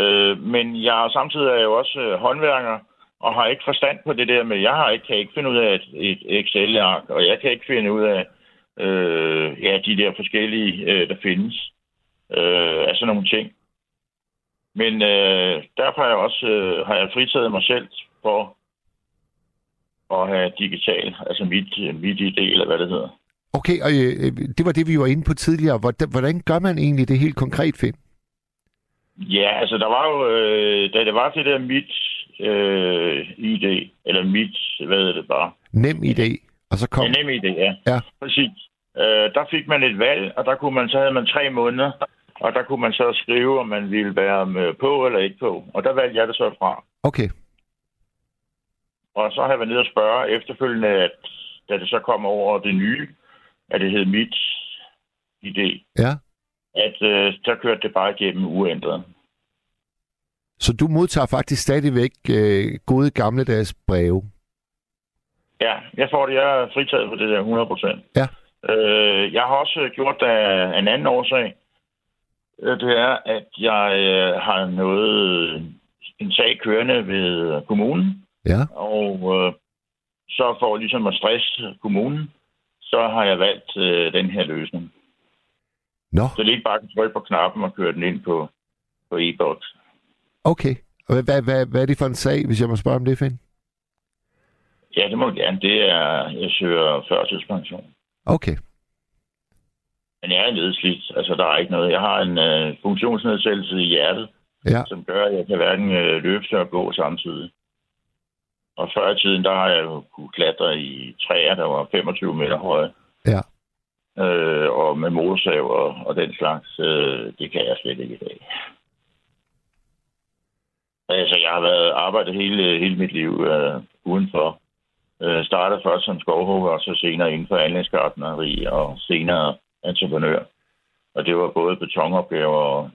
Øh, men jeg samtidig er jo også øh, håndværker, og har ikke forstand på det der med, jeg har ikke, kan ikke finde ud af et, et Excel-ark, og jeg kan ikke finde ud af øh, ja, de der forskellige, øh, der findes. Øh, altså nogle ting. Men øh, derfor har jeg også øh, har jeg fritaget mig selv for at have digital, altså mit, mit idé, eller hvad det hedder. Okay, og øh, det var det, vi var inde på tidligere. Hvordan, hvordan gør man egentlig det helt konkret, Finn? Ja, altså der var jo, øh, da det var det der mit øh, ID, eller mit, hvad hedder det bare? Nem idé. Og så kom... Ja, nem ID, ja. Ja. Præcis. Øh, der fik man et valg, og der kunne man, så havde man tre måneder, og der kunne man så skrive, om man ville være med på eller ikke på. Og der valgte jeg det så fra. Okay. Og så har jeg været nede og spørge efterfølgende, at da det så kom over det nye, at det hed mit ID, Ja. at øh, så kørte det bare igennem uændret. Så du modtager faktisk stadigvæk øh, gode gamledags breve. Ja, jeg får det. Jeg er fritaget for det der 100 procent. Ja. Øh, jeg har også gjort det af en anden årsag. Det er, at jeg øh, har noget, en sag kørende ved kommunen, Ja. og øh, så for ligesom at stresse kommunen, så har jeg valgt øh, den her løsning. Nå, Så ikke bare at trykke på knappen og køre den ind på, på e-boks. Okay. Og hvad, hvad, hvad er det for en sag, hvis jeg må spørge om det, Finn? Ja, det må jeg gerne. Det er, jeg søger førtidspension. Okay. Men jeg er nedslidt. Altså, der er ikke noget. Jeg har en øh, funktionsnedsættelse i hjertet, Ja. som gør, at jeg kan hverken øh, løfte og gå samtidig. Og før i tiden, der har jeg jo kunne klatre i træer, der var 25 meter høje. Ja. Øh, og med motorsav og, og den slags, øh, det kan jeg slet ikke i dag. Altså, jeg har været arbejdet hele, hele mit liv øh, udenfor. Øh, startede først som skovhugger, og så senere inden for anlægsgartneri, og senere entreprenør. Og det var både betonopgaver og,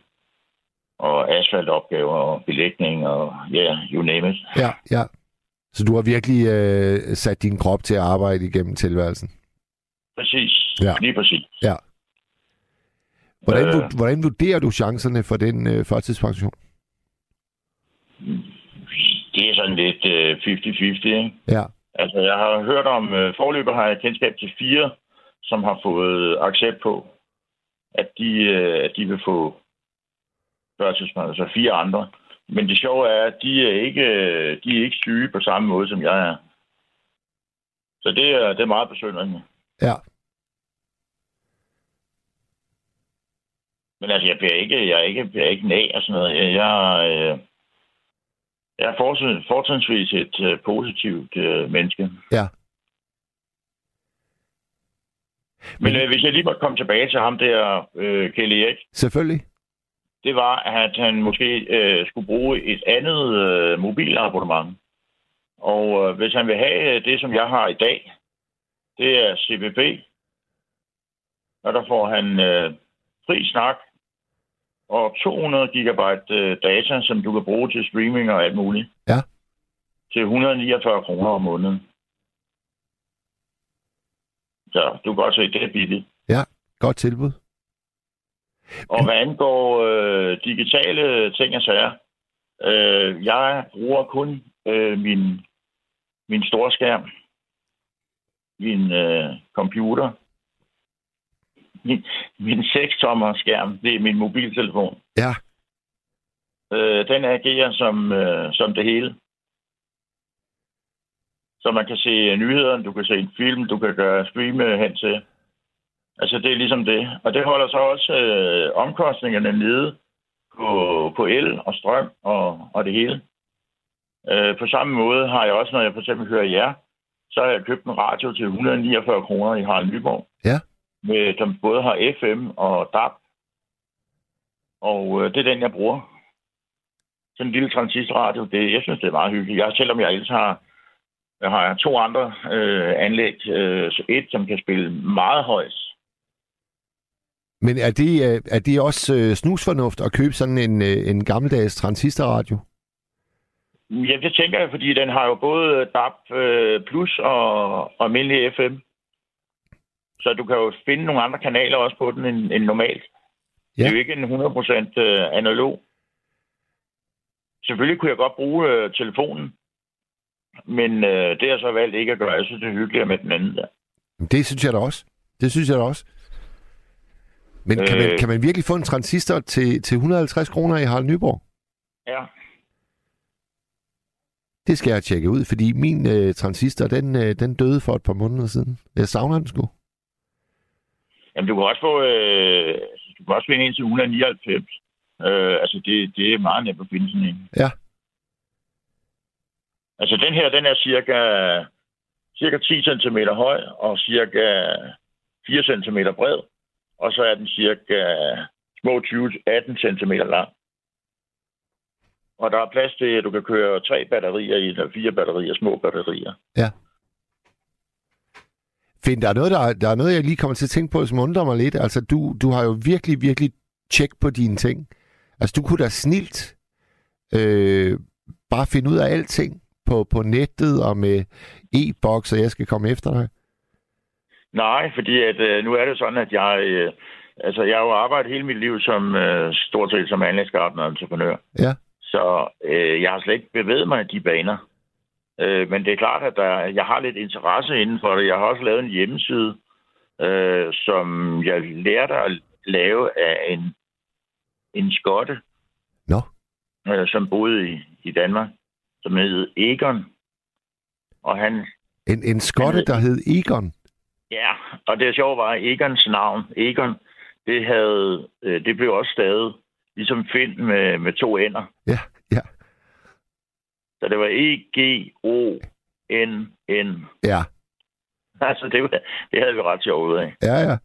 og asfaltopgaver og belægning og ja, yeah, you name it. Ja, ja. Så du har virkelig øh, sat din krop til at arbejde igennem tilværelsen. Præcis. Ja. Lige præcis. Ja. Hvordan, Øh. hvordan vurderer du chancerne for den øh, førtidspension? Det er sådan lidt øh, 50-50, ikke? Ja. Altså, jeg har hørt om, øh, forløber har jeg kendskab til fire, som har fået accept på, at de, øh, at de vil få førtidspension, altså fire andre. Men det sjove er, at de er ikke, øh, de er ikke syge på samme måde, som jeg er. Så det er, det er meget besynderligt. Ja. Men altså, jeg bliver ikke, jeg er ikke, jeg er ikke næ og sådan noget. Jeg, jeg, øh, jeg er fortrinsvis, et øh, positivt øh, menneske. Ja. Men øh, hvis jeg lige måtte komme tilbage til ham der, øh, Kelly Erik, Selvfølgelig. det var, at han måske øh, skulle bruge et andet øh, mobilabonnement. Og øh, hvis han vil have øh, det, som jeg har i dag, det er CBB. Og der får han øh, fri snak og 200 gigabyte øh, data, som du kan bruge til streaming og alt muligt. Ja. Til 149 kroner om måneden. Så du kan godt se, det er billigt. Ja, godt tilbud. Og hvad angår øh, digitale ting og sager, øh, jeg bruger kun øh, min, min store skærm, min øh, computer, min, min 6-tommer skærm, det er min mobiltelefon. Ja, Øh, den agerer som, øh, som det hele. Så man kan se nyhederne, du kan se en film, du kan gøre streame hen til. Altså, det er ligesom det. Og det holder så også øh, omkostningerne nede på, på el og strøm og, og det hele. Øh, på samme måde har jeg også, når jeg for eksempel hører jer, så har jeg købt en radio til 149 kroner i Harald Nyborg. Ja. Med, som både har FM og DAB. Og øh, det er den, jeg bruger. Sådan en lille transistorradio, det, jeg synes, det er meget hyggeligt. Jeg, selvom jeg ellers har, jeg har to andre øh, anlæg. Øh, så et, som kan spille meget højt. men er det, øh, er det også øh, snusfornuft at købe sådan en, øh, en gammeldags transistorradio? Ja, det tænker jeg, fordi den har jo både DAB Plus og, og almindelig FM. Så du kan jo finde nogle andre kanaler også på den end, end normalt. Ja. Det er jo ikke en 100% øh, analog. Selvfølgelig kunne jeg godt bruge øh, telefonen, men øh, det har jeg så valgt ikke at gøre. Jeg synes, det er hyggeligere med den anden der. Det synes jeg da også. Det synes jeg da også. Men kan, man, Øh. kan man virkelig få en transistor til, til 150 kroner i Harald Nyborg? Ja, Det skal jeg tjekke ud, fordi min øh, transistor, den, øh, den døde for et par måneder siden. Jeg savner den sgu. Jamen, du kan også få, øh, du kan også finde en til 199. Øh, altså, det, det er meget nemt at finde sådan en. Ja. Altså, den her, den er cirka, cirka 10 cm høj og cirka 4 cm bred. Og så er den cirka små 20-18 cm lang. Og der er plads til, at du kan køre tre batterier i, eller fire batterier, små batterier. Finn, der er, noget, der, der er noget, jeg lige kommer til at tænke på, som undrer mig lidt. Altså, du, du har jo virkelig, virkelig tjek på dine ting. Altså, du kunne da snilt øh, bare finde ud af alting på, på nettet og med e-boks, og jeg skal komme efter dig. Nej, fordi at, øh, nu er det sådan, at jeg, øh, altså, jeg har jo arbejdet hele mit liv som øh, stort set som anlægsgartner og entreprenør. Ja. Så øh, jeg har slet ikke bevæget mig i de baner. Øh, men det er klart, at der, jeg har lidt interesse inden for det. Jeg har også lavet en hjemmeside, øh, som jeg lærte at lave af en, en skotte, Nå, øh, som boede i, i Danmark, som hed Egon. Og han, en, en skotte, der hed Egon. ja, og det sjove var, at Egons navn, Egon, det, havde, øh, det blev også stadig ligesom Finn med, med to ender. Ja, Så det var E-G-O-N-N. ja, Altså, det, var, det havde vi ret sjovt ud af. ja, ja.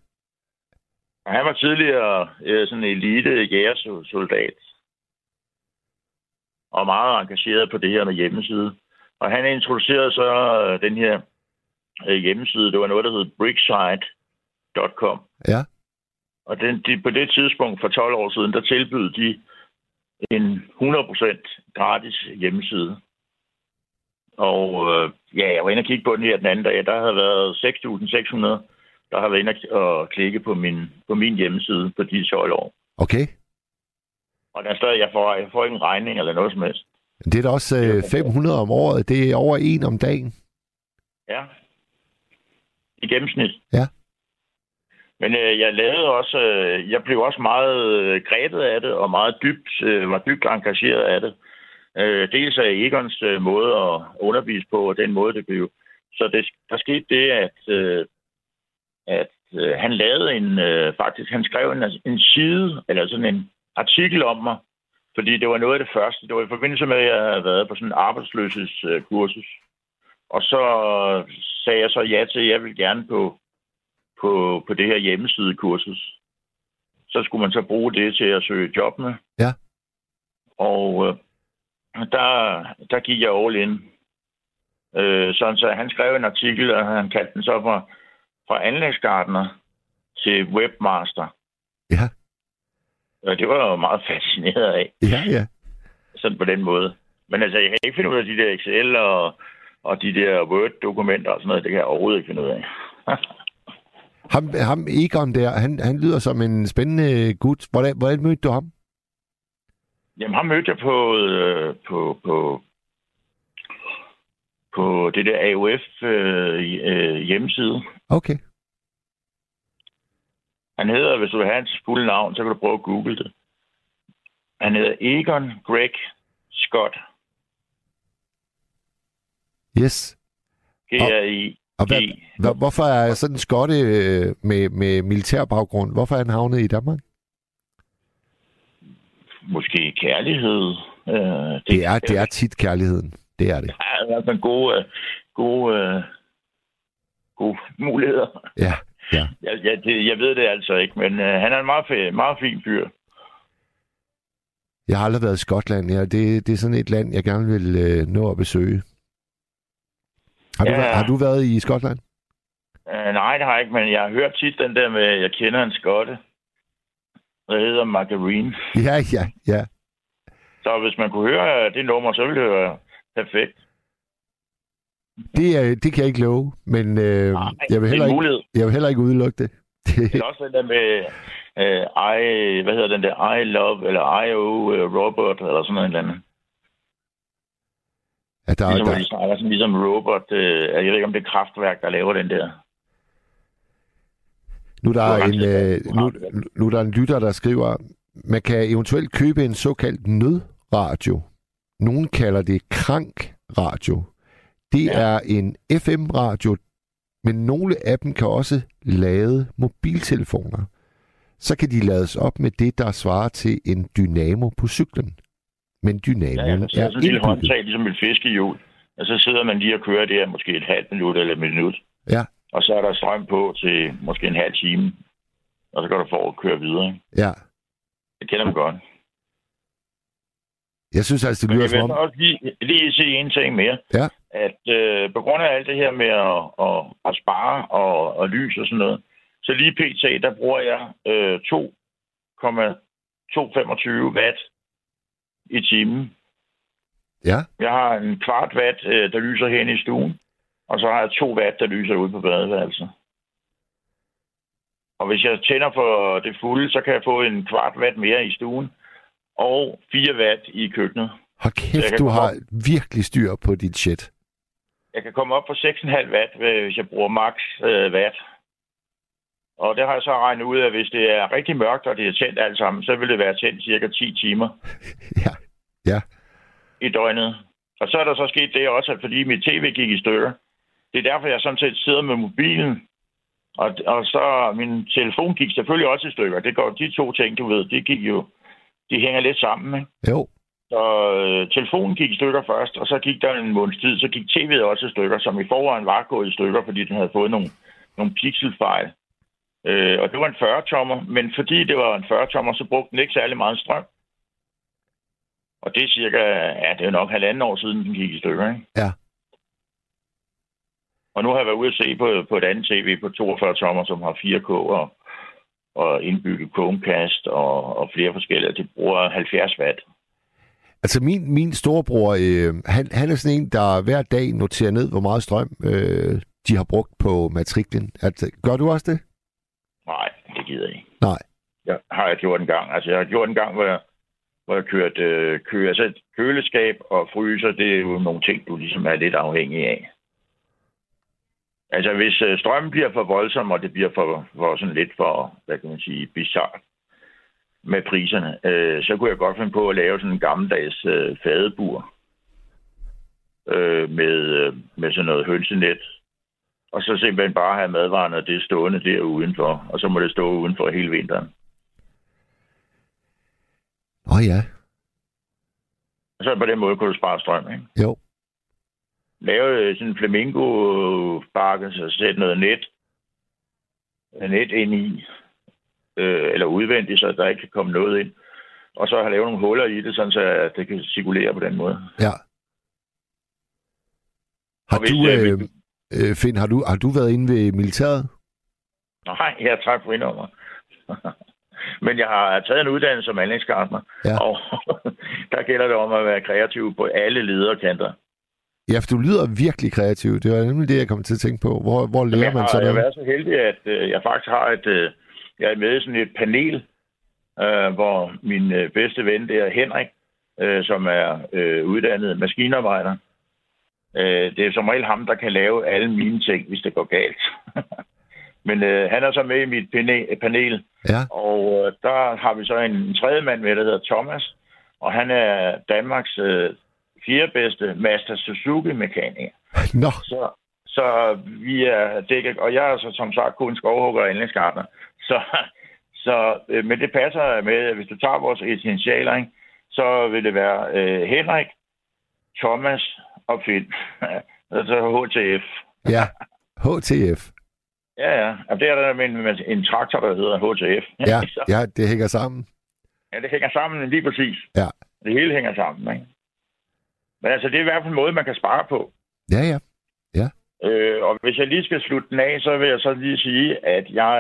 Han var tidligere øh, sådan en elite jægersoldat. Og meget engageret på det her med hjemmeside. Og han introducerede så øh, den her øh, hjemmeside. Det var noget, der hed bricksite.com. Ja. Og den, de, på det tidspunkt for 12 år siden, der tilbød de en 100% gratis hjemmeside. Og øh, ja, jeg var inde og kigge på den her den anden dag. Der havde været 6.600, der har været inde og klikke på min, på min hjemmeside på de 12 år. Okay. Og der er stadig, jeg får, jeg får ikke en regning eller noget som helst. Det er da også øh, 500 om året. Det er over en om dagen. Ja. I gennemsnit. Ja. Men øh, jeg lavede også, øh, jeg blev også meget øh, grebet af det, og meget dybt, øh, var dybt engageret af det. Øh, dels af Egons øh, måde at undervise på, og den måde, det blev. Så det, der skete det, at, øh, at øh, han lavede en, øh, faktisk, han skrev en, en side, eller sådan en artikel om mig, fordi det var noget af det første. Det var i forbindelse med, at jeg havde været på sådan en arbejdsløshedskursus. Og så sagde jeg så ja til, at jeg vil gerne på, på, på det her hjemmesidekursus. Så skulle man så bruge det til at søge job med. Ja. Og øh, der, der gik jeg all in. Øh, sådan så han skrev en artikel, og han kaldte den så fra, fra anlægsgartner til webmaster. Ja, Og det var jeg jo meget fascineret af, ja, ja. sådan på den måde. Men altså, jeg kan ikke finde ud af de der Excel og, og de der Word-dokumenter og sådan noget. Det kan jeg overhovedet ikke finde ud af. Ham, ham Egon der, han, han lyder som en spændende gut. Hvordan, hvordan mødte du ham? Jamen, ham mødte jeg på, øh, på, på, på det der AUF øh, øh, hjemmeside. Okay. Han hedder, hvis du vil have hans fulde navn, så kan du prøve at google det. Han hedder Egon Greg Scott. Yes. G-R-I. Og hvad, hvad, hvorfor er sådan en skotte øh, med, med militær baggrund, hvorfor er han havnet i Danmark? Måske kærlighed. Øh, det, Det er, det er tit kærligheden. Det er det. Ja, der er nogle gode, øh, gode, øh, gode muligheder. Ja, ja. Jeg, jeg, det, jeg ved det altså ikke, men øh, han er en meget, meget fin fyr. Jeg har aldrig været i Skotland. Ja, det, det er sådan et land, jeg gerne vil øh, nå at besøge. Har du, Ja. ja. har du været i Skotland? Uh, nej, det har jeg ikke, men jeg har hørt tit den der med, jeg kender en skotte, der hedder Margarine. Ja, ja, ja. Så hvis man kunne høre det nummer, så ville det være perfekt. Det, er, det kan jeg ikke love, men øh, Nej, jeg, vil er heller ikke, jeg vil heller ikke udelukke det. det er også den der med, uh, I, hvad hedder den der, I love, eller I owe Robert, eller sådan noget eller andet. at der, Ligesom, der, de snakker sådan ligesom Robert, uh, jeg ved ikke om det er kraftværk, der laver den der. Nu, er der har en, øh, nu, nu er der en lytter, der skriver, man kan eventuelt købe en såkaldt nødradio. Nogen kalder det krankradio. Det Ja. er en FM-radio, men nogle af dem kan også lade mobiltelefoner. Så kan de lades op med det, der svarer til en dynamo på cyklen. Men dynamoen Ja, ja, sidder er sådan en lille håndtag, ligesom et fiskehjul. Og så sidder man lige og kører der måske et halvt minut eller et minut. Ja. Og så er der strøm på til måske en halv time. Og så går du for at køre videre. Ikke? Ja, Det kender man godt. jeg synes altså, det Men lyder jeg vil som så om... også lige, lige sige en ting mere. Ja. At øh, på grund af alt det her med at, at, at spare og, og lys og sådan noget, så lige pt. der bruger jeg øh, 2,225 watt i timen. Ja, Jeg har en kvart watt, øh, der lyser hen i stuen, og så har jeg to watt, der lyser ude på badeværelset. Og hvis jeg tænder for det fulde, så kan jeg få en kvart watt mere i stuen, og 4 watt i køkkenet. hold kæft, du har virkelig styr på dit shit. Jeg kan komme op på 6,5 watt, hvis jeg bruger max øh, watt. Og det har jeg så regnet ud af, hvis det er rigtig mørkt, og det er tændt alt sammen, så vil det være tændt cirka 10 timer Ja, ja. i døgnet. Og så er der så sket det også, at fordi mit tv gik i stykker. Det er derfor, jeg sådan set sidder med mobilen. Og, og så min telefon gik selvfølgelig også i stykker. Det går de to ting, du ved, det gik jo, de hænger lidt sammen, ikke? Jo, Så øh, telefonen gik i stykker først, og så gik der en måneds tid, så gik tv'et også i stykker, som i forvejen var gået i stykker, fordi den havde fået nogle, nogle pixelfejl. Øh, og det var en 40-tommer, men fordi det var en 40-tommer, så brugte den ikke særlig meget strøm. Og det er cirka, ja, det er nok halvanden år siden, den gik i stykker, ikke? Ja. Og nu har jeg været ude at se på, på et andet tv på 42 tommer, som har 4K og, og indbygget Chromecast og, og flere forskellige. Det bruger 70 watt. Altså min, min storebror, øh, han, han er sådan en, der hver dag noterer ned, hvor meget strøm øh, de har brugt på matriklen. Altså, gør du også det? Nej, det gider jeg ikke. Nej. Jeg har jeg gjort en gang. Altså, jeg har gjort en gang, hvor jeg, hvor jeg kørte øh, kø, altså, køleskab og fryser, det er jo nogle ting, du ligesom er lidt afhængig af. Altså, hvis øh, strømmen bliver for voldsom, og det bliver for, for sådan lidt for, hvad kan man sige, bizarrt med priserne, øh, så kunne jeg godt finde på at lave sådan en gammeldags øh, fadebur øh, med, øh, med sådan noget hønsenet. Og så simpelthen bare have madvarerne og det stående der udenfor, og så må det stå udenfor hele vinteren. Åh oh, ja, Og så på den måde kunne du spare strøm, ikke? jo. Lave øh, sådan en flamingo-bakke, så sætte noget net, net ind i, øh, eller udvendigt, så der ikke kan komme noget ind. Og så har lavet nogle huller i det, sådan så det kan cirkulere på den måde. Ja. Har hvis, du, øh, øh, øh, Finn, har du, har du været inde ved militæret? Nej, jeg tager frinummer. Men jeg har taget en uddannelse som anlægsgartner, Ja. og der gælder det om at være kreativ på alle lederkanter. Ja, for du lyder virkelig kreativ. Det var nemlig det, jeg kom til at tænke på. Hvor, hvor lærer man har, sådan jeg har været så heldig, at øh, jeg faktisk har et... Øh, jeg er med i sådan et panel, øh, hvor min øh, bedste ven, det er Henrik, øh, som er øh, uddannet maskinarbejder. Øh, det er som regel ham, der kan lave alle mine ting, hvis det går galt. Men øh, han er så med i mit pane- panel, Ja, og øh, der har vi så en, en tredje mand med, der hedder Thomas, og han er Danmarks øh, fjerde bedste Master Suzuki-mekaniker. nå, Så, så vi er dækket, og jeg er så som sagt kun skovhugger og anlægsgartner. Så, så, øh, men det passer med, at hvis du tager vores essentialer, ikke, så vil det være øh, Henrik, Thomas og Finn. altså HTF. ja. HTF. Ja, ja. Og det er der med en, en traktor, der hedder HTF. Ja, ja, det hænger sammen. ja, det hænger sammen lige præcis. Ja. Det hele hænger sammen, ikke? Men altså, det er i hvert fald en måde, man kan spare på. Ja, ja. Øh, og hvis jeg lige skal slutte den af, så vil jeg så lige sige, at jeg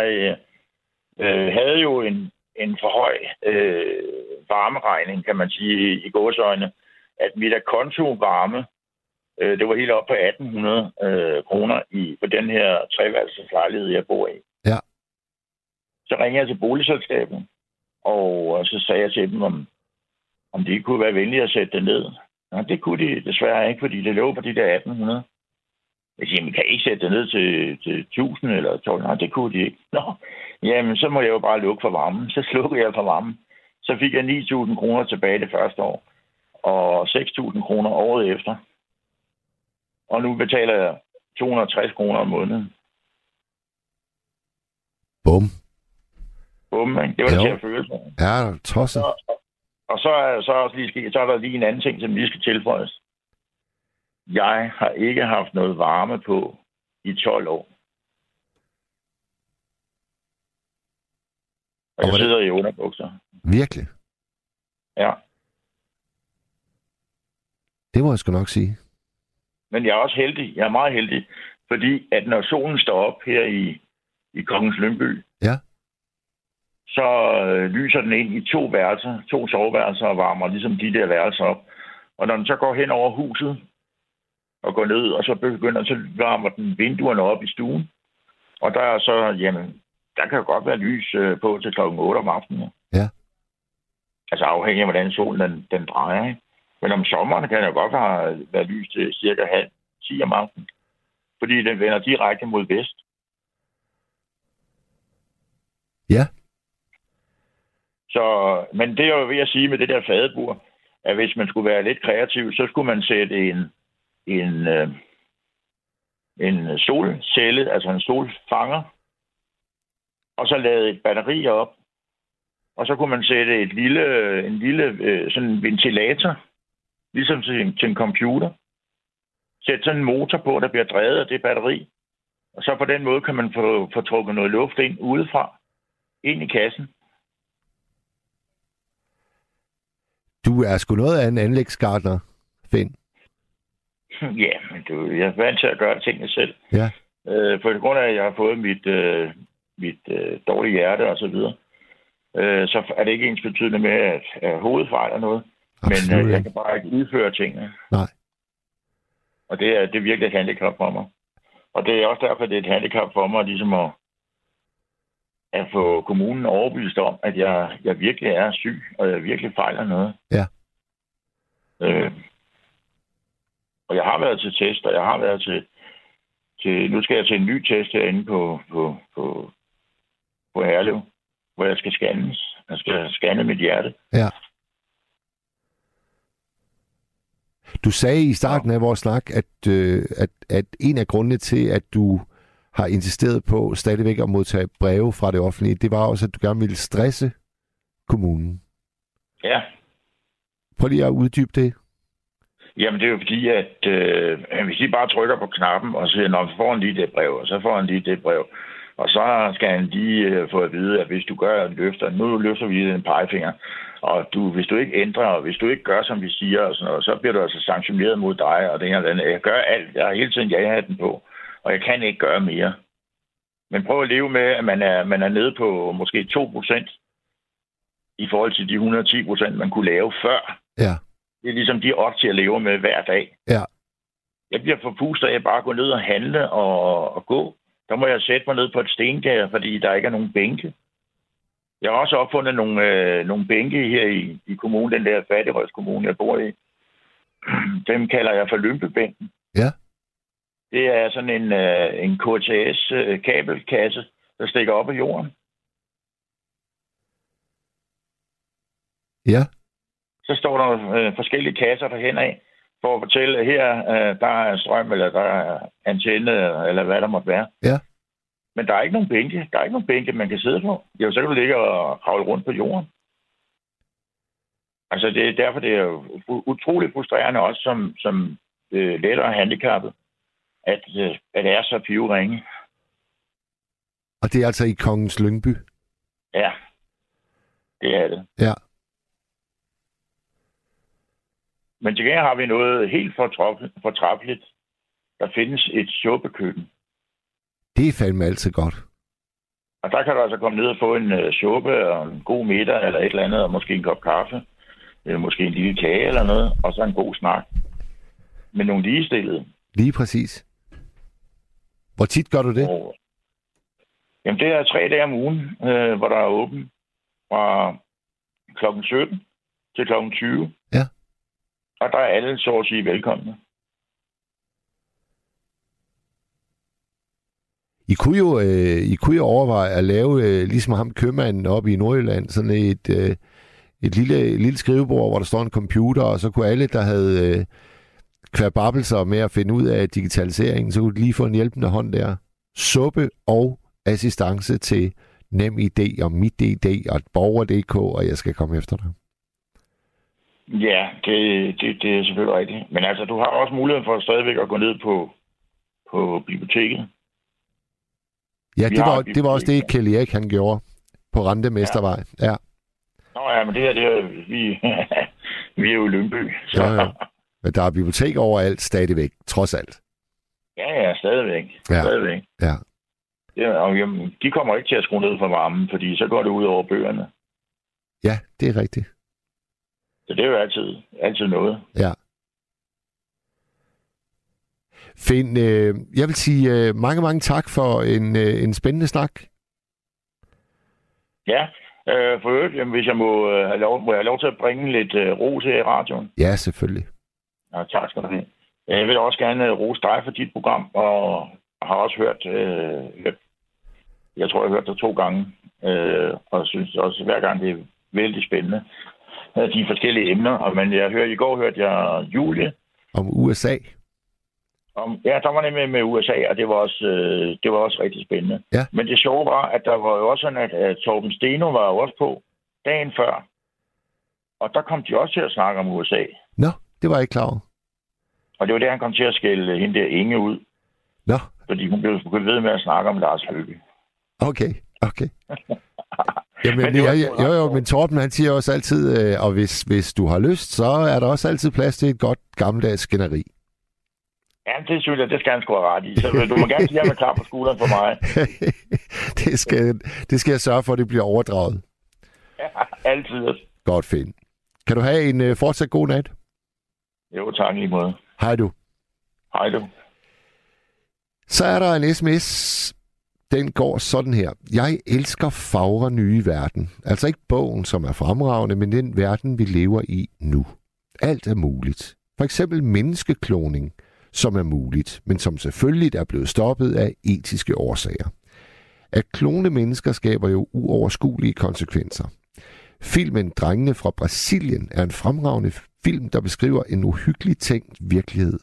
øh, havde jo en, en for høj øh, varmeregning, kan man sige, i, i gåsøjne. At mit konto varme, øh, det var helt op på 1800 øh, kroner i, på den her treværelses lejlighed, jeg bor i. Ja. Så ringede jeg til boligselskabet, og så sagde jeg til dem, om, om de kunne være venlige at sætte det ned. Ja, det kunne de desværre ikke, fordi det lå på de der 1800. Jeg siger, man kan ikke sætte det ned til, til 1000 eller 12. Nej, det kunne de ikke. Nå, jamen så må jeg jo bare lukke for varmen. Så slukkede jeg for varmen. Så fik jeg 9.000 kroner tilbage det første år, og 6.000 kroner året efter. Og nu betaler jeg 260 kroner om måneden. Bum. Bum, ikke? Det var det Jo. at føle sig. Ja, tosset. Og, og så er, så, er også lige, så er der lige en anden ting, som lige skal tilføjes. Jeg har ikke haft noget varme på i 12 år. Og, Og jeg sidder i underbukser. Virkelig. Ja. Det må jeg sgu nok sige. Men jeg er også heldig. Jeg er meget heldig. Fordi at når solen står op her i, i Kongens Lyngby, Ja. Så øh, lyser den ind i to værelser, to soveværelser og varmer ligesom de der værelser op. Og når den så går hen over huset og går ned, og så begynder, så varmer den vinduerne op i stuen. Og der er så, jamen, der kan jo godt være lys øh, på til klokken 8 om aftenen. Ja. Altså afhængig af, hvordan solen den, den drejer. Ikke? Men om sommeren kan der godt være, være lys til cirka halv 10 om aftenen. Fordi den vender direkte mod vest. Ja. Så, men det er jo ved at sige med det der fadebur, at hvis man skulle være lidt kreativ, så skulle man sætte en, en, øh, en solcelle, altså en solfanger, og så lade et batteri op. Og så kunne man sætte et lille, en lille øh, sådan ventilator, ligesom til en, til en computer. Sætte sådan en motor på, der bliver drevet af det batteri. Og så på den måde kan man få, få trukket noget luft ind udefra, ind i kassen. Du er sgu noget af en anlægsgartner, Finn. Ja, men du, jeg er vant til at gøre tingene selv. Ja. Øh, på grund af, at jeg har fået mit, øh, mit øh, dårlige hjerte og så videre, øh, så er det ikke ens betydende med, at, at hovedet fejler noget. Absolut men øh, jeg kan bare ikke udføre tingene. Nej. Og det er, det er virkelig et handicap for mig. Og det er også derfor, det er et handicap for mig, ligesom at, at få kommunen overbevist om, at jeg, jeg virkelig er syg, og jeg virkelig fejler noget. Ja. Øh, og jeg har været til test, og jeg har været til, til nu skal jeg til en ny test herinde på, på, på, på Herlev, hvor jeg skal scannes. Jeg skal scanne mit hjerte. Ja. Du sagde i starten af vores snak, at, øh, at, at en af grundene til, at du har insisteret på stadigvæk at modtage breve fra det offentlige, det var også, at du gerne ville stresse kommunen. Ja, Prøv lige at uddybe det. Jamen, det er jo fordi, at øh, hvis de bare trykker på knappen og siger, når så får han lige det brev, og så får han lige det brev. Og så skal han lige øh, få at vide, at hvis du gør en løfter, nu løfter vi en pegefinger, og du, hvis du ikke ændrer, og hvis du ikke gør, som vi siger, og sådan noget, så bliver du altså sanktioneret mod dig, og det ene det andet. Jeg gør alt. Jeg har hele tiden ja-hatten på, og jeg kan ikke gøre mere. Men prøv at leve med, at man er, man er nede på måske 2% i forhold til de 110%, man kunne lave før. Ja. Det er ligesom de odds, jeg lever med hver dag. Ja. Jeg bliver forpustet af at bare gå ned og handle og, og gå. Der må jeg sætte mig ned på et sten fordi der ikke er nogen bænke. Jeg har også opfundet nogle, øh, nogle bænke her i, i kommunen, den der fattigrødskommune, jeg bor i. Dem kalder jeg for Lympebænken. Ja. Det er sådan en, øh, en KTS-kabelkasse, øh, der stikker op af jorden. Ja. Så står der øh, forskellige kasser derhen af, for at fortælle, at her øh, der er strøm, eller der er antenne, eller hvad der måtte være. Ja. Men der er ikke nogen bænke. Der er ikke nogen bænke, man kan sidde på. Jo, så kan du ligge og kravle rundt på jorden. Altså, det er derfor, det er utroligt frustrerende også som, som øh, lettere handicappet, at, øh, at det er så pivringe. Og det er altså i Kongens Lyngby? Ja, det er det. Ja. Men til gengæld har vi noget helt fortræffeligt. Der findes et suppekøkken. Det er fandme altid godt. Og der kan du altså komme ned og få en uh, suppe og en god middag eller et eller andet, og måske en kop kaffe, eller måske en lille kage eller noget, og så en god snak. Med nogle ligestillede. Lige præcis. Hvor tit gør du det? Og, jamen, det er tre dage om ugen, øh, hvor der er åben fra klokken 17 til klokken 20. Ja. Og der er alle så at sige velkomne. I kunne jo, øh, I kunne jo overveje at lave, øh, ligesom ham købmanden oppe i Nordjylland, sådan et, øh, et lille, lille skrivebord, hvor der står en computer, og så kunne alle, der havde øh, kværbabelser med at finde ud af digitaliseringen, så kunne de lige få en hjælpende hånd der. Suppe og assistance til nem idé og mit idé og borger.dk, og jeg skal komme efter dig. Ja, det, det, det er selvfølgelig rigtigt. Men altså, du har også muligheden for stadigvæk at gå ned på, på biblioteket. Ja, det var, det var også det, Kelly Erik han gjorde på Rente Mestervej. Ja. ja. Nå ja, men det her, det er, vi, vi er jo i Lyngby. Så. Ja, ja. Men der er bibliotek overalt stadigvæk, trods alt. Ja, ja, stadigvæk. Ja. Stadigvæk. Ja. ja og jamen, de kommer ikke til at skrue ned for varmen, fordi så går det ud over bøgerne. Ja, det er rigtigt. Så det er jo altid, altid noget. Ja. Finn, øh, jeg vil sige øh, mange, mange tak for en, øh, en spændende snak. Ja, øh, for øvrigt, hvis jeg må, øh, have lov, må jeg have lov til at bringe lidt øh, ros her i radioen. Ja, selvfølgelig. Ja, tak skal du have. Jeg vil også gerne øh, rose dig for dit program, og har også hørt, øh, jeg tror, jeg har hørt det to gange, øh, og synes også hver gang, det er vældig spændende. De forskellige emner, men jeg hørte, i går hørte jeg Julie. Om USA? Om, ja, der var nemlig med USA, og det var også, øh, det var også rigtig spændende. Ja. Men det sjove var, at der var jo også sådan, at, at Torben Steno var jo også på dagen før. Og der kom de også til at snakke om USA. Nå, det var jeg ikke klar over. Og det var der, han kom til at skælde hende der Inge ud. Nå. Fordi hun blev ved med at snakke om Lars Løkke. Okay, okay. Jamen, men ja, jo, jo, men Torben han siger også altid, øh, og hvis, hvis du har lyst, så er der også altid plads til et godt gammeldags skænderi. Ja, det synes jeg, det skal han sgu have ret i. Så du må gerne sige, at jeg klar på skulderen for mig. det, skal, det skal jeg sørge for, at det bliver overdraget. Ja, altid. Godt, fint. Kan du have en uh, fortsat god nat? Jo, tak lige måde. Hej du. Hej du. Så er der en sms. Den går sådan her. Jeg elsker Fagre nye verden. Altså ikke bogen, som er fremragende, men den verden, vi lever i nu. Alt er muligt. For eksempel menneskekloning – som er muligt, men som selvfølgelig er blevet stoppet af etiske årsager. At klone mennesker skaber jo uoverskuelige konsekvenser. Filmen Drengene fra Brasilien er en fremragende film, der beskriver en uhyggelig tænkt virkelighed.